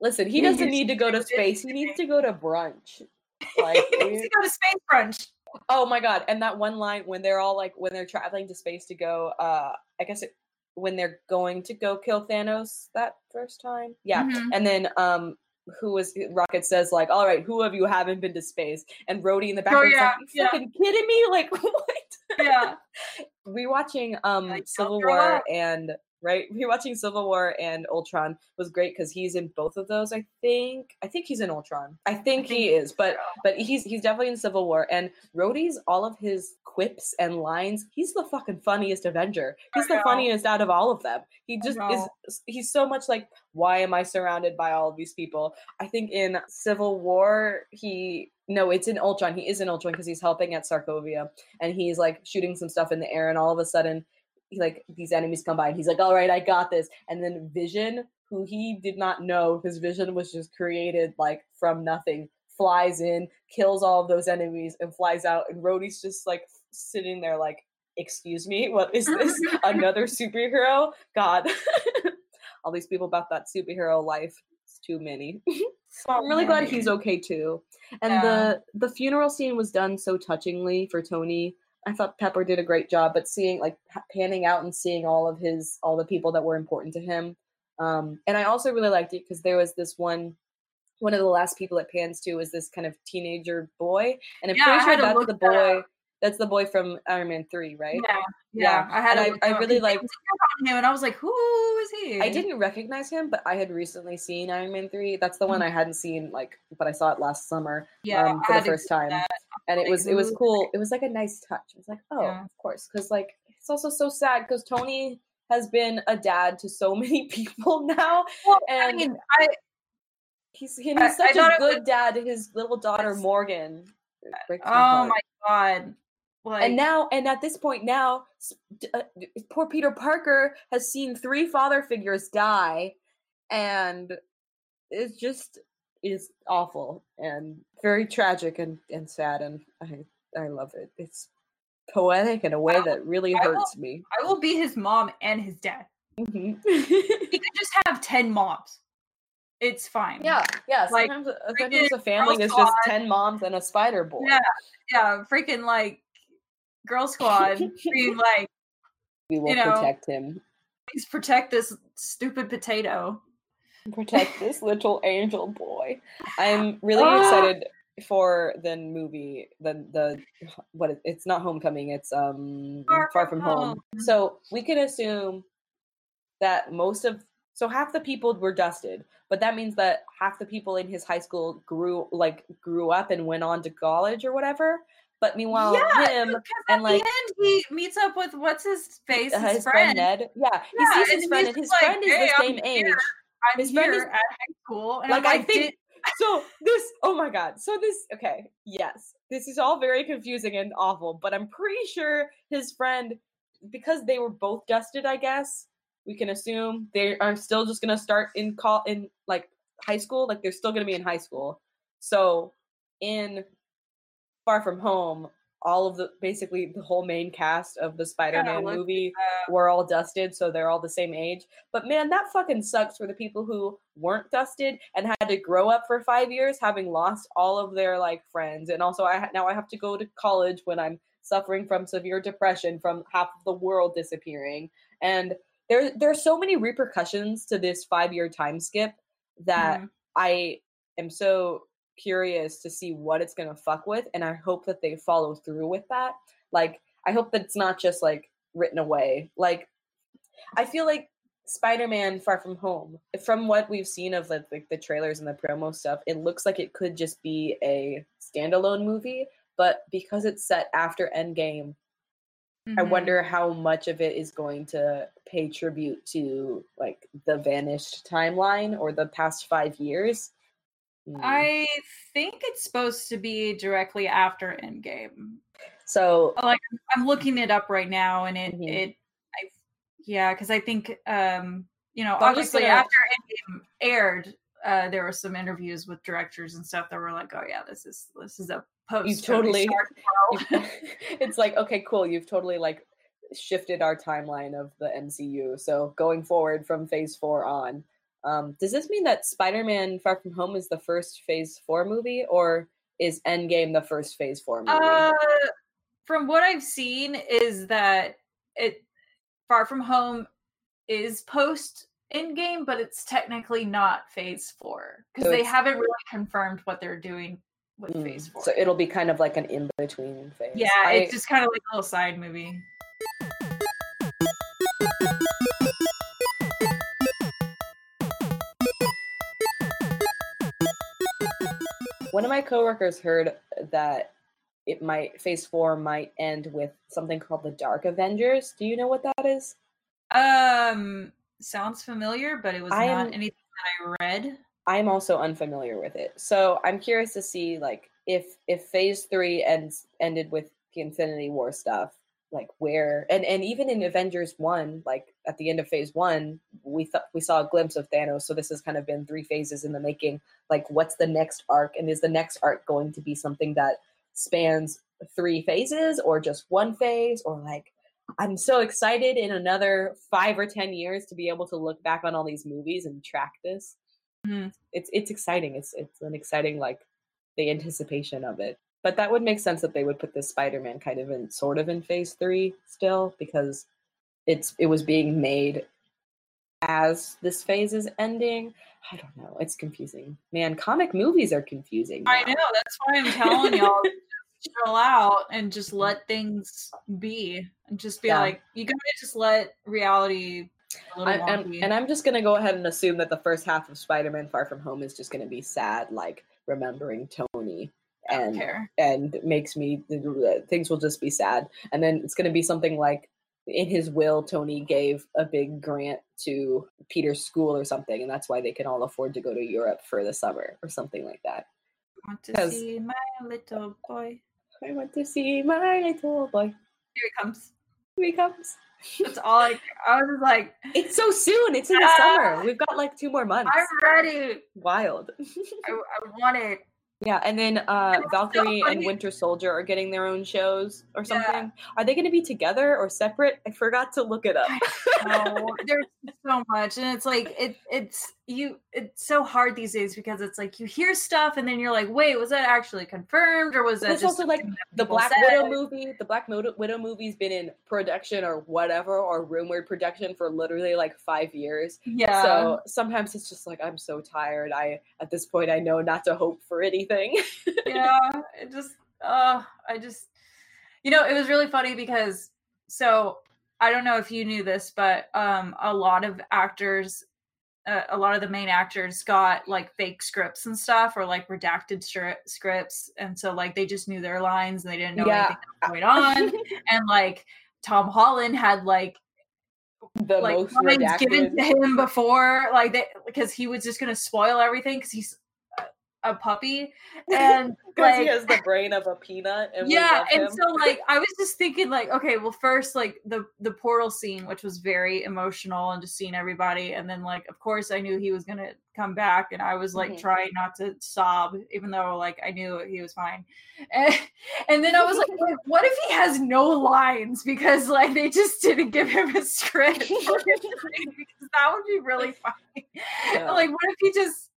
Listen, he doesn't need to go to space. He needs to go to brunch. [LAUGHS] Like, he needs to go to space brunch. oh my god! And that one line when they're all like, when they're traveling to space to go, uh, I guess it, when they're going to go kill Thanos that first time, yeah. Mhm. And then, um, who was Rocket says like, all right, who of you haven't been to space? And Rhodey in the Oh, background yeah, like, you yeah. fucking kidding me? [LAUGHS] Like, [LAUGHS] what? Yeah. rewatching um don't Civil War and right [LAUGHS] rewatching Civil War and Ultron was great because he's in both of those. I think I think he's in Ultron. I think, he think is, but but he's he's definitely in Civil War. And Rhodey's all of his quips and lines. He's the fucking funniest Avenger. He's the funniest out of all of them. He just is. He's so much like, why am I surrounded by all of these people? I think in Civil War he. No, it's in Ultron. He is in Ultron because he's helping at Sokovia and he's like shooting some stuff in the air and all of a sudden he, like these enemies come by and he's like all right i got this and then vision who he did not know his vision was just created like from nothing flies in kills all of those enemies and flies out and Rhodey's just like sitting there like excuse me what is this [LAUGHS] another superhero god [LAUGHS] all these people about that superhero life it's too many [LAUGHS] So I'm really glad he's okay too. And Yeah. the the funeral scene was done so touchingly for Tony. I thought Pepper did a great job, but seeing like panning out and seeing all of his all the people that were important to him. Um, and I also really liked it because there was this one one of the last people it pans to is this kind of teenager boy, and I'm Yeah, pretty sure that's the that boy. That's the boy from Iron Man three, right? Yeah, Yeah, yeah. I had and I- I really liked- [LAUGHS] him, and I was like, "Who is he?" I didn't recognize him, but I had recently seen Iron Man three. That's the one Mhm. I hadn't seen, like, but I saw it last summer Yeah, um, for the first time, that. and it was it was cool. It was like a nice touch. It was like, oh, Yeah. of course, because like it's also so sad because Tony has been a dad to so [LAUGHS] many people now. Well, I and mean, I He's and I- he's such I a was- good dad to his little daughter Morgan. It breaks my oh heart. my god, like and now and at this point now uh, poor peter parker has seen three father figures die and it's just is awful and very tragic and, and sad and i i love it it's poetic in a way that really I will- hurts me I will be his mom and his dad. Mhm. He could just have ten moms. It's fine. yeah yeah sometimes, a- sometimes a family is just 10 moms and a spider boy Yeah. yeah, freaking like Girl Squad being [LAUGHS] like We will You know. protect him. Please protect this stupid potato. Protect this little angel boy. I'm [LAUGHS] really Ah. excited for the movie. The the what? it- It's not Homecoming. It's um Far Far, From from, home. Home. So we can assume that most of so half the people were dusted, but that means that half the people in his high school grew like grew up and went on to college or whatever. But meanwhile, Yeah, him and like end, he meets up with what's his face, his, his friend. friend Ned, yeah, he Yeah, sees his friend, and his like, friend is "Hey, the I'm same age. here. I'm His friend is, at high school, and like I'm I think did- so this oh my god so this okay yes this is all very confusing and awful but i'm pretty sure his friend because they were both dusted i guess we can assume they are still just gonna start in call in like high school like they're still gonna be in high school so in far from home all of the basically the whole main cast of the spider-man at movie were all dusted so they're all the same age. But man that fucking sucks for the people who weren't dusted and had to grow up for five years having lost all of their like friends. And also i ha- now i have to go to college when i'm suffering from severe depression from half of the world disappearing. And there there are so many repercussions to this five year time skip that Mhm. I am so curious to see what it's going to fuck with and I hope that they follow through with that. Like I hope that it's not just like written away. Like I feel like Spider-Man Far From Home, from what we've seen of the, like the trailers and the promo stuff, it looks like it could just be a standalone movie, but because it's set after Endgame, I Mhm. wonder how much of it is going to pay tribute to like the vanished timeline or the past five years. Mm. I think it's supposed to be directly after Endgame. so like, I'm looking it up right now, and it Mhm. it I yeah, because I think um you know So obviously gonna- after Endgame aired, uh, there were some interviews with directors and stuff that were like, oh yeah, this is this is a post [LAUGHS] you- world. [LAUGHS] it's like okay, cool. You've totally like shifted our timeline of the MCU. So going forward from Phase Four on, um, does this mean that Spider-Man: Far From Home is the first Phase Four movie, or is Endgame the first Phase Four movie? Uh, from what I've seen, is that it Far From Home is post Endgame, but it's technically not Phase Four because So they haven't really confirmed what they're doing with Mm, Phase Four. So it'll be kind of like an in-between phase. yeah, I- it's just kind of like a little side movie. One of my coworkers heard that it might phase four might end with something called the Dark Avengers. Do you know what that is? Um, sounds familiar, but it was I not anything that I read. I'm also unfamiliar with it. So I'm curious to see like if if phase three ends ended with the Infinity War stuff, like where and and even in Avengers one, like at the end of phase one, we thought we saw a glimpse of Thanos. So this has kind of been three phases in the making. Like what's the next arc? And is the next arc going to be something that spans three phases or just one phase? Or like I'm so excited in another five or ten years to be able to look back on all these movies and track this Mhm. it's it's exciting. It's it's an exciting like the anticipation of it. But that would make sense that they would put this Spider-Man kind of in sort of in phase three still because it's it was being made as this phase is ending. I don't know. It's confusing. Man, comic movies are confusing. I know. That's why I'm telling y'all, [LAUGHS] chill out and just let things be, and just be Yeah. like, you gotta just let reality. I, and, and I'm just gonna go ahead and assume that the first half of Spider-Man: Far From Home is just gonna be sad, like remembering Tony, and and makes me things will just be sad and then it's going to be something like in his will tony gave a big grant to peter's school or something and that's why they can all afford to go to europe for the summer or something like that I Want to see my little boy? i want to see my little boy Here he comes. here he comes That's all I. I was like, it's so soon it's in the Ah! summer we've got like two more months I'm ready. wild I, [LAUGHS] I want it. Yeah and then uh it's so valkyrie and winter soldier are getting their own shows or Yeah. something. Are they going to be together or separate? I forgot to look it up [LAUGHS] so much and it's like it it's you it's so hard these days because it's like you hear stuff and then you're like wait was that actually confirmed or was that It's just also like the Black said? Widow movie. The Black Widow, Widow movie's been in production or whatever, or rumored production for literally like five years. yeah So sometimes it's just like I'm so tired. I at this point I know not to hope for anything. yeah [LAUGHS] it just uh i just you know it was really funny because so i don't know if you knew this but um a lot of actors uh, a lot of the main actors got like fake scripts and stuff or like redacted stri- scripts and so like they just knew their lines and they didn't know Yeah. anything was going on [LAUGHS] and like tom holland had like the like most given to him before like they because he was just gonna spoil everything because he's a, puppy [LAUGHS] and like he has the brain of a peanut, and yeah and so like i was just thinking like okay well first like the the portal scene which was very emotional and just seeing everybody and then like of course i knew he was gonna come back and i was like Mhm. trying not to sob even though like i knew he was fine. [LAUGHS] And, and then i was like [LAUGHS] what if he has no lines? Because like they just didn't give him a script. Because that would be really funny. Yeah. like what if he just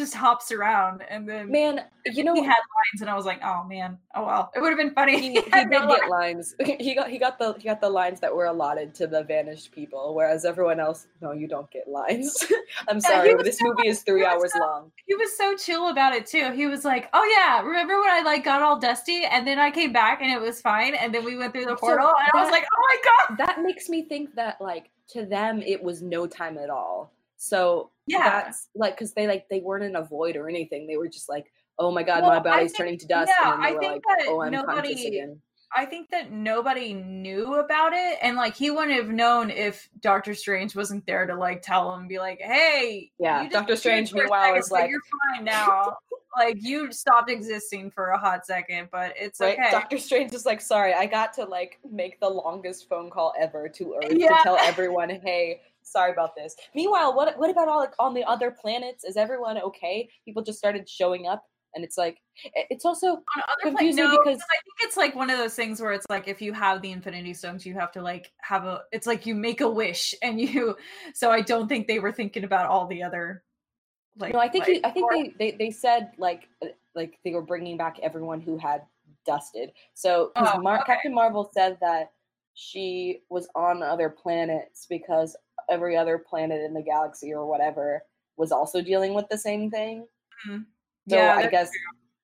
just hops around and then Man, you know he had lines, and I was like, "Oh man, oh well." It would have been funny. he, [LAUGHS] he did no get lines. lines. [LAUGHS] He got he got the he got the lines that were allotted to the vanished people, whereas everyone else, no, you don't get lines. [LAUGHS] I'm sorry, this so- movie is three hours so- long. He was so chill about it too. He was like, "Oh yeah, remember when I like got all dusty, and then I came back and it was fine, and then we went through the So portal, and I was like, oh my god, That makes me think that like to them it was no time at all. So Yeah. that's like because they like they weren't in a void or anything. They were just like, oh my god, Well, my body's think- turning to dust, yeah, and they I were think like, that oh, I'm conscious nobody- again. I think that nobody knew about it, and like he wouldn't have known if Doctor Strange wasn't there to like tell him, be like, "Hey, Yeah, Doctor Strange, for a meanwhile, is like- you're fine now." like you stopped existing for a hot second, but it's Right? okay. Doctor Strange is like, sorry, I got to like make the longest phone call ever to Earth Yeah. to tell everyone, hey, sorry about this. Meanwhile, what what about all like on the other planets? Is everyone okay? People just started showing up, and it's like, it's also on other confusing no, because- I think it's like one of those things where it's like if you have the Infinity Stones, you have to like have a. It's like you make a wish, [LAUGHS] and you. So I don't think they were thinking about all the other. Like no, I think like, I think or- they, they they said like uh, like they were bringing back everyone who had dusted. So Oh, Mar- okay. Captain Marvel said that she was on other planets because every other planet in the galaxy or whatever was also dealing with the same thing. Mhm. So Yeah, I guess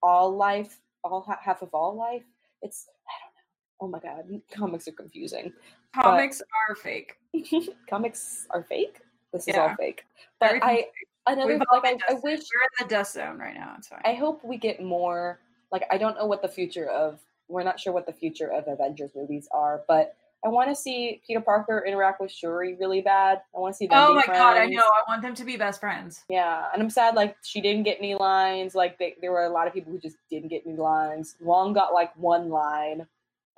all life, all half of all life, it's I don't know. Oh my god, [LAUGHS] comics are confusing. comics are fake. [LAUGHS] comics are fake. This is all fake. But Everything's I another like I, I wish we're in the dust zone right now. It's fine. I hope we get more. Like I don't know what the future of we're not sure what the future of Avengers movies are, but I want to see Peter Parker interact with Shuri really bad. I want to see them. oh my god, I know. I want them to be best friends. Yeah, and I'm sad like she didn't get any lines. Like they, there were a lot of people who just didn't get any lines. Wong got like one line.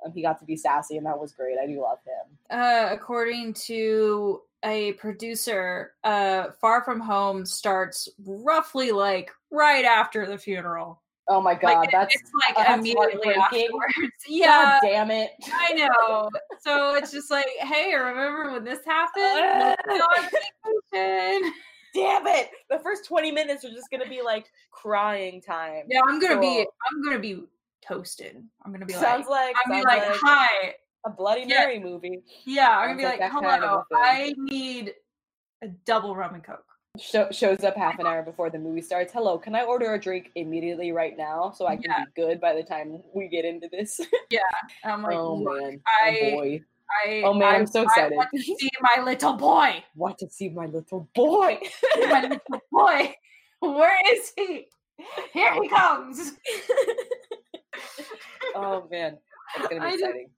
And he got to be sassy, and that was great. I do love him. Uh, according to a producer, uh, Far From Home starts roughly like right after the funeral. Oh my god, like, that's it's like that's immediately afterwards. [LAUGHS] Yeah, God damn it. I know. So it's just like, hey, remember when this happened? [LAUGHS] Let's go on vacation. damn it. The first 20 minutes are just gonna be like crying time. Yeah, I'm gonna be. I'm gonna be toasted. I'm gonna be sounds like. like I'm gonna sounds be like, like hi. a Bloody Yeah. Mary movie. Yeah, I'm gonna be like like, that kind of hello. I need a double rum and coke. Show, shows up half an hour before the movie starts. Hello, can I order a drink immediately right now so I can Yeah. be good by the time we get into this? [LAUGHS] Yeah, I'm like, oh man, I- oh boy, I, Oh, man, I, I'm so I excited. want to [LAUGHS] see my little boy. want to see my little boy. [LAUGHS] My little boy. Where is he? Here he comes. oh man, it's gonna be I just- exciting.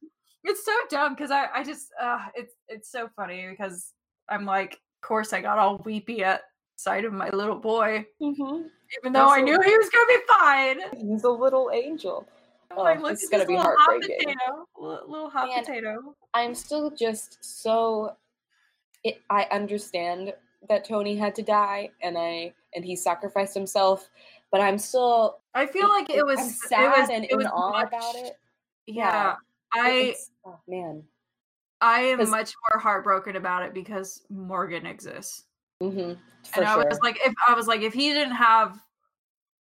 It's so dumb because I, I just uh it's it's so funny because I'm like, course I got all weepy at sight of my little boy, Mm-hmm. even though I Also- knew he was gonna be fine. He's a little angel. Oh, like, look it's gonna this be little hot heartbreaking. potato. Little, little hot potato. I'm still just so. It, I understand that Tony had to die, and I and he sacrificed himself, but I'm still. I feel like it was I'm it sad was, and it in was awe much- about it. Yeah, It- I oh man, I am much more heartbroken about it because Morgan exists. hmm and I sure. was like, if I was like, if he didn't have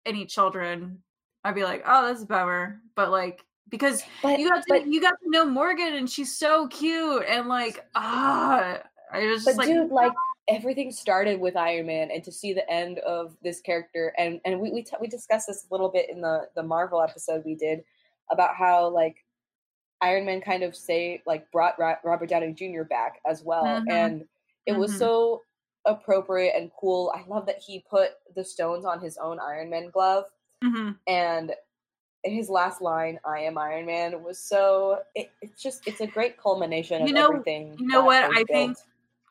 any children, I'd be like, oh, that's a bummer. But like, because but, you got to but, you got to know Morgan, and she's so cute, and like, ah, I was but just like, dude, like everything started with Iron Man, and to see the end of this character, and and we we, t- we discussed this a little bit in the the Marvel episode we did about how like Iron Man kind of say like brought Ro- Robert Downey Jr. back as well, Mhm. and it was Mhm. so appropriate and cool. I love that he put the stones on his own Iron Man glove, Mhm. and his last line i am iron man was so it, it's just it's a great culmination of You know- everything you know what? was I think.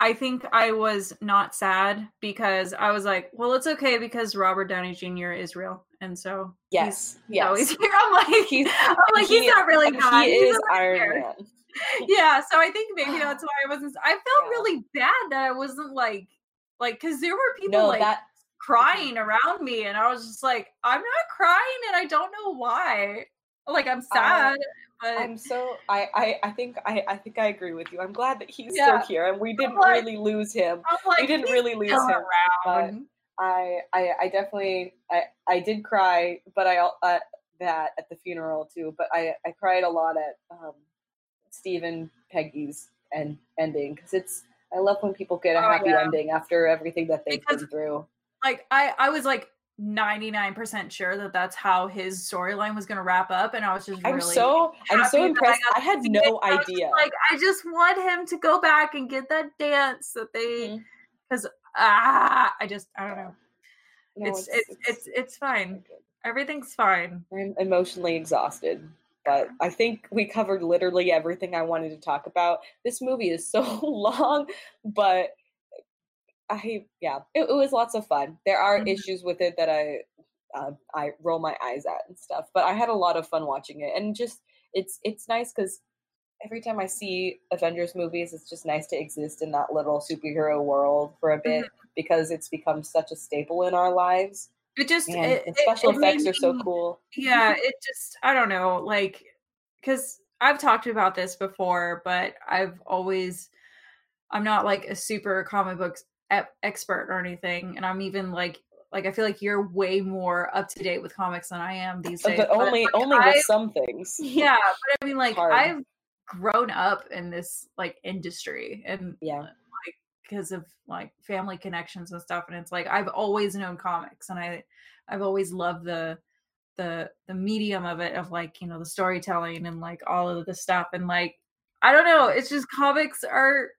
I think I was not sad because I was like, well, it's okay because Robert Downey Jr. is real, and so yes he's, yes he's [LAUGHS] here. I'm like, He's- I'm like, he- he's not really God. he is iron there. man [LAUGHS] yeah so i think maybe [SIGHS] that's why i wasn't i felt Yeah. really bad that i wasn't like like because there were people no like that mm-hmm. crying around me and i was just like i'm not crying and i don't know why like i'm sad but i'm so I, I i think i i think i agree with you i'm glad that he's Yeah. still here and we didn't like- really lose him like we didn't really lose him around I, I I definitely I I did cry, but I uh, that at the funeral too. But I I cried a lot at um, Stephen Peggy's end ending because it's I love when people get a Oh, happy yeah. ending after everything that they've Because- been through. like i i was like 99% sure that that's how his storyline was going to wrap up and i was just I'm really so I'm so that I impressed. I, had see it. no I idea. like i just want him to go back and get that dance that they Mhm. because ah i just i don't know No, it's, it's it's it's fine everything's fine I'm emotionally exhausted. But I think we covered literally everything I wanted to talk about. This movie is so [LAUGHS] long, but I yeah, it, it was lots of fun. There are Mhm. issues with it that I uh, I roll my eyes at and stuff, but I had a lot of fun watching it, and just it's it's nice because every time I see Avengers movies, it's just nice to exist in that little superhero world for a bit mm-hmm. because it's become such a staple in our lives, it just it, special it effects are so cool. yeah it just i don't know like because i've talked about this before but i've always i'm not like a super comic books e- expert or anything and i'm even like like i feel like you're way more up to date with comics than i am these days But only like, only with I've- some things. yeah but i mean like Hard. i've grown up in this like industry and Yeah. Like because of like family connections and stuff and it's like i've always known comics and i i've always loved the the the medium of it of like you know the storytelling and like all of the stuff and like i don't know it's just comics are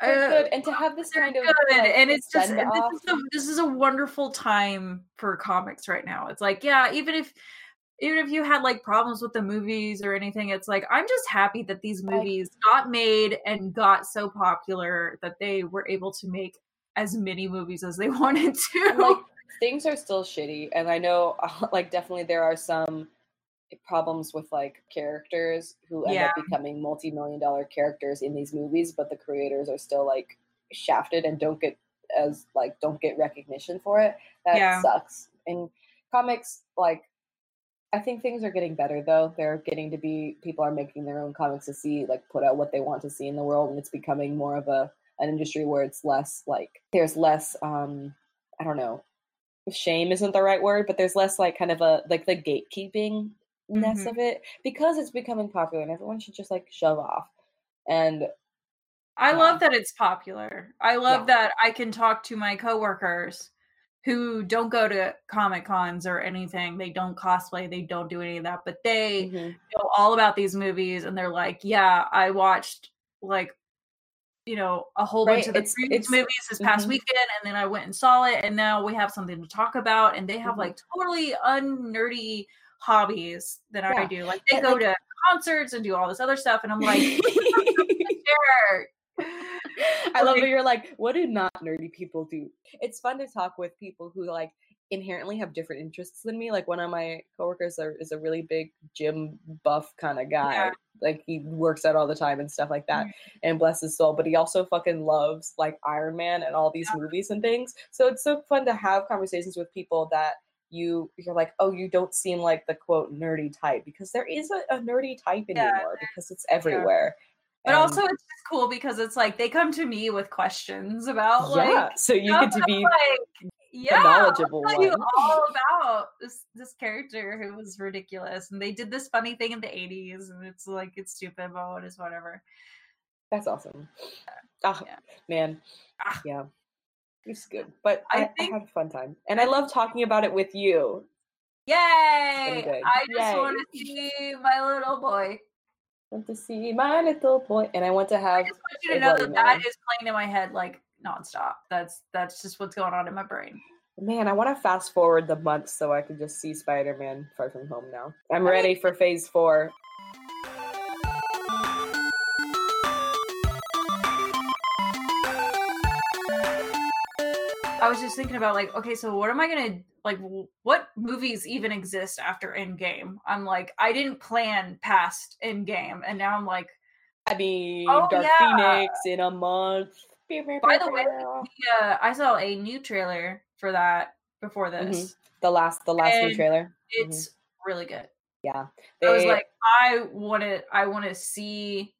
uh, good, and to have this kind of good like, and it's just this is, a, this is a wonderful time for comics right now it's like yeah even if even if you had like problems with the movies or anything it's like i'm just happy that these movies got made and got so popular that they were able to make as many movies as they [LAUGHS] wanted to. Like things are still shitty and i know [LAUGHS] like definitely there are some problems with like characters who end up becoming multi-million dollar characters in these movies but the creators are still like shafted and don't get as like don't get recognition for it. That Yeah. sucks. In comics like i think things are getting better though they're getting to be people are making their own comics to see like put out what they want to see in the world and it's becoming more of a an industry where it's less like there's less um i don't know shame isn't the right word but there's less like kind of a like the gatekeeping ness Mhm. of it because it's becoming popular and everyone should just like shove off and i yeah. love that it's popular i love Yeah. that i can talk to my coworkers who don't go to comic cons or anything they don't cosplay they don't do any of that but they mhm. know all about these movies and they're like, yeah, I watched like you know a whole bunch of the it's- previous it's- movies this past mhm. weekend and then I went and saw it and now we have something to talk about and they have Mhm. like totally unnerdy hobbies that I do. Like they go like- to concerts and do all this other stuff and I'm like, sure. [LAUGHS] [LAUGHS] I love that you're like, what do not nerdy people do? It's fun to talk with people who like inherently have different interests than me. Like one of my coworkers are, is a really big gym buff kind of guy. Yeah. Like he works out all the time and stuff like that. Mhm. And bless his soul, but he also fucking loves like Iron Man and all these movies and things. So it's so fun to have conversations with people that you you're like, oh, you don't seem like the quote nerdy type because there is a, a nerdy type Yeah, anymore because it's everywhere. But also, it's just cool because it's like they come to me with questions about like yeah, so you get to be like, yeah, knowledgeable I'll tell you one. [LAUGHS] all about this this character who was ridiculous, and they did this funny thing in the '80s, and it's like it's stupid, but what is whatever. That's awesome. Ah, Yeah. man. Ah. Yeah. It's good. But I I, I, had a fun time. And I love talking about it with you. Yay! I just want to see my little boy. Want to see my little boy. And I want to have. I just want you to know that that Mary. is playing in my head like nonstop. That's that's just what's going on in my brain. man, I want to fast forward the months so I can just see Spider Man Far From Home now. I'm ready for phase four. I was just thinking about like, okay, so what am I gonna like? What movies even exist after Endgame? I'm like, I didn't plan past Endgame, and now I'm like, I mean, Oh, Dark yeah. Phoenix in a month. By the way, yeah, I saw a new trailer for that before this. the last, the last new trailer. It's really good. Yeah, I was like, I want to, I want to see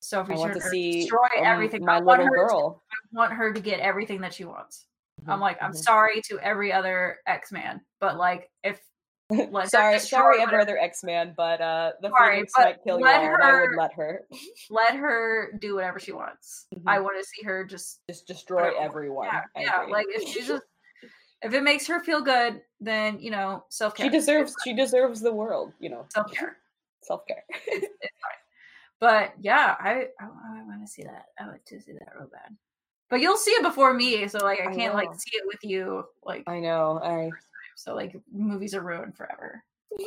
Sophie I want to see destroy um, everything. my I little her to- girl. I want her to get everything that she wants. I'm like, I'm mhm. sorry to every other X Man, but like, if [LAUGHS] sorry, sorry, every other X Man, but uh, the Sorry, Phoenix might kill you and I would her- let her let her do whatever she wants. Mhm. [LAUGHS] I want to see her just just destroy Whatever. everyone. yeah, yeah. Like if she just [LAUGHS] if it makes her feel good, then you know self care. she deserves, she deserves the world. You know, self care. self care. it's, it's fine. But yeah, I I, I want to see that. I want to see that real bad. But you'll see it before me, so like I I can't like see it with you. Like I know. I. so like movies are ruined forever. [LAUGHS]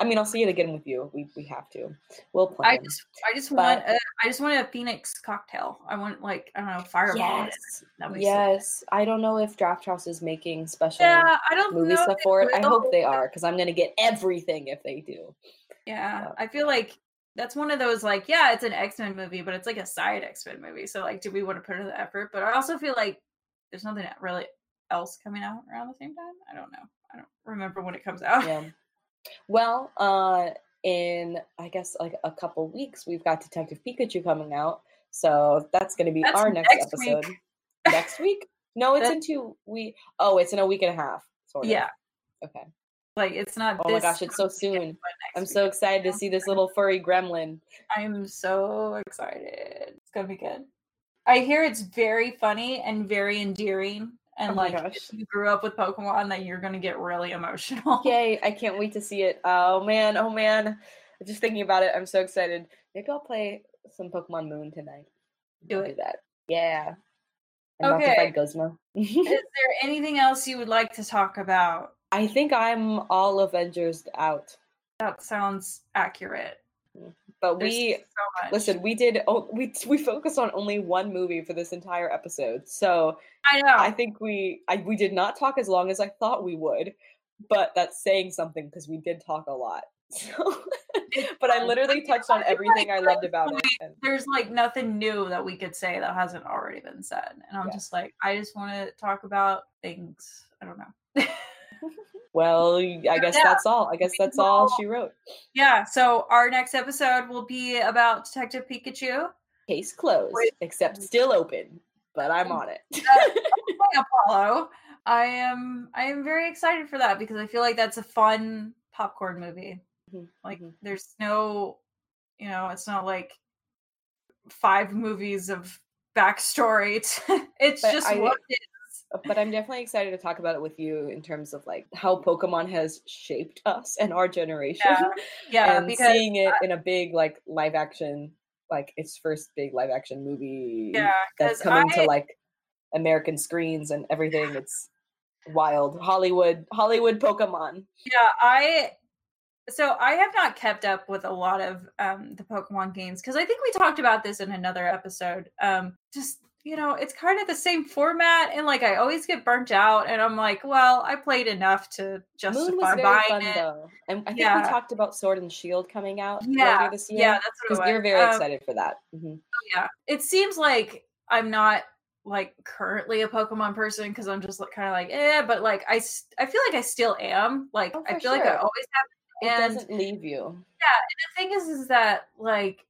I mean, I'll see it again with you. We we have to. We'll play. I just I just want But- a, I just want a Phoenix cocktail. I want like I don't know fireball. yes, That'd be so good. yes. I don't know if Drafthouse is making special Yeah, I don't movie know stuff for it. I hope they are because I'm gonna get everything if they do. Yeah, Uh, I feel like that's one of those like, yeah, it's an X Men movie, but it's like a side X Men movie. So like, do we want to put in the effort? But I also feel like there's nothing really else coming out around the same time. I don't know. I don't remember when it comes out. Yeah. Well, uh, in I guess like a couple weeks, we've got Detective Pikachu coming out, so that's going to be That's our next, next week. episode. next week? No, it's in two. We oh, it's in a week and a half. Sort of. Yeah, Okay. Like it's not. Oh my gosh, it's so soon. I'm so excited to see this little furry gremlin. I'm so excited. It's gonna be good. I hear it's very funny and very endearing. Oh and Oh like, gosh. if you grew up with Pokemon, that you're gonna get really emotional. [LAUGHS] Yay! I can't wait to see it. Oh man, oh man. Just thinking about it, I'm so excited. Maybe I'll play some Pokemon Moon tonight. Do I'll it. that. Yeah. I'm Okay. Guzma. [LAUGHS] Is there anything else you would like to talk about? I think I'm all Avengers out. That sounds accurate. But There's we so listen, we did oh, we we focused on only one movie for this entire episode. So I know. I think we I, we did not talk as long as I thought we would. But that's saying something because we did talk a lot. [LAUGHS] So but I literally touched on everything I loved about it. There's like nothing new that we could say that hasn't already been said. And I'm Yeah. just like, I just want to talk about things. I don't know. [LAUGHS] Well, I guess Yeah. that's all. I guess that's all she wrote. yeah. So our next episode will be about Detective Pikachu. Case closed, Wait. except still open. But I'm on it. by Apollo. I am I am very excited for that because I feel like that's a fun popcorn movie. Mhm, Like mhm. there's no you know, it's not like five movies of backstory. to- [LAUGHS] it's But just I- what it but I'm definitely excited to talk about it with you in terms of like how Pokemon has shaped us and our generation. Yeah, yeah, and because seeing it in a big like live action, like its first big live action movie yeah, that's coming I- to like American screens and everything. It's wild. Hollywood, Hollywood Pokemon. Yeah, I so I have not kept up with a lot of um the Pokemon games because I think we talked about this in another episode. Um just you know, it's kind of the same format and like I always get burnt out and I'm like, well, I played enough to justify buying fun it. though, and I think Yeah. we talked about Sword and Shield coming out Yeah, this year. Yeah, that's what because you're very Um, excited for that. Mhm. yeah it seems like i'm not like currently a pokemon person because i'm just like, kind of like eh but like I, I feel like i still am like Oh, i feel like i always have It and doesn't leave you. Yeah, and the thing is is that like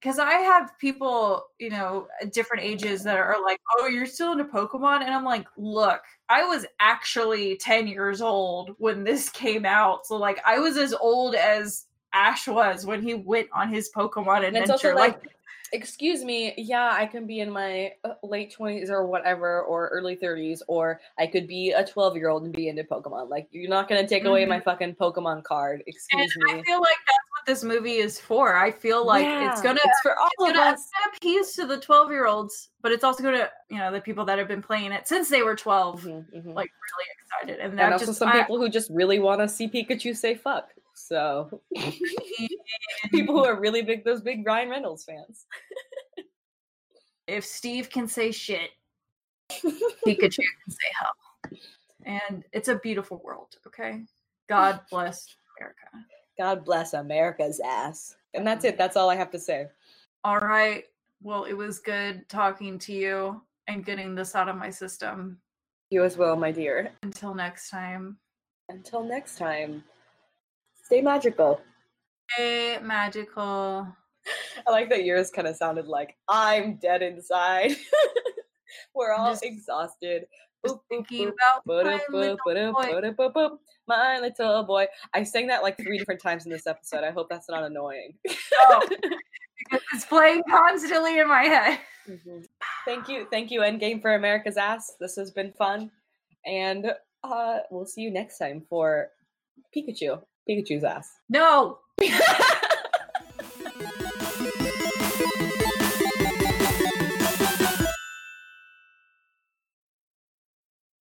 because I have people, you know, at different ages that are like, "Oh, you're still into Pokemon," and I'm like, "Look, I was actually 10 years old when this [LAUGHS] came out, so like I was as old as Ash was when he went on his Pokemon And it's adventure." also Like, like, excuse me, yeah, I can be in my uh, late 20s or whatever, or early 30s, or I could be a 12 year old and be into Pokemon. Like, you're not going to take away my fucking Pokemon card. and Excuse I me. feel like this movie is for. I feel like it's gonna it's for all it's of gonna, us. it's gonna appease to the 12 year olds, but it's also gonna, you know, the people that have been playing it since they were 12, Mhm, mhm. like really excited. And and also just some I- people who just really want to see Pikachu say fuck. So, [LAUGHS] people who are really big, those big Ryan Reynolds fans. if Steve can say shit, [LAUGHS] Pikachu can say hell. And it's a beautiful world, okay? God [LAUGHS] bless America. God bless America's ass. And that's it. That's all I have to say. All right. Well, it was good talking to you and getting this out of my system. You as well, my dear. Until next time. Until next time, stay magical. Stay magical. [LAUGHS] I like that yours kind of sounded like I'm dead inside. [LAUGHS] We're all Just- exhausted. Just Boop, boop, thinking about my little boy. ba-da, ba, boop. My little boy. I sang that like three different times in this episode. I hope that's not annoying. Oh, [LAUGHS] because it's playing constantly in my head. Mhm. Thank you. Thank you, Endgame for America's Ass. This has been fun. And uh we'll see you next time for Pikachu. Pikachu's ass. No. [LAUGHS]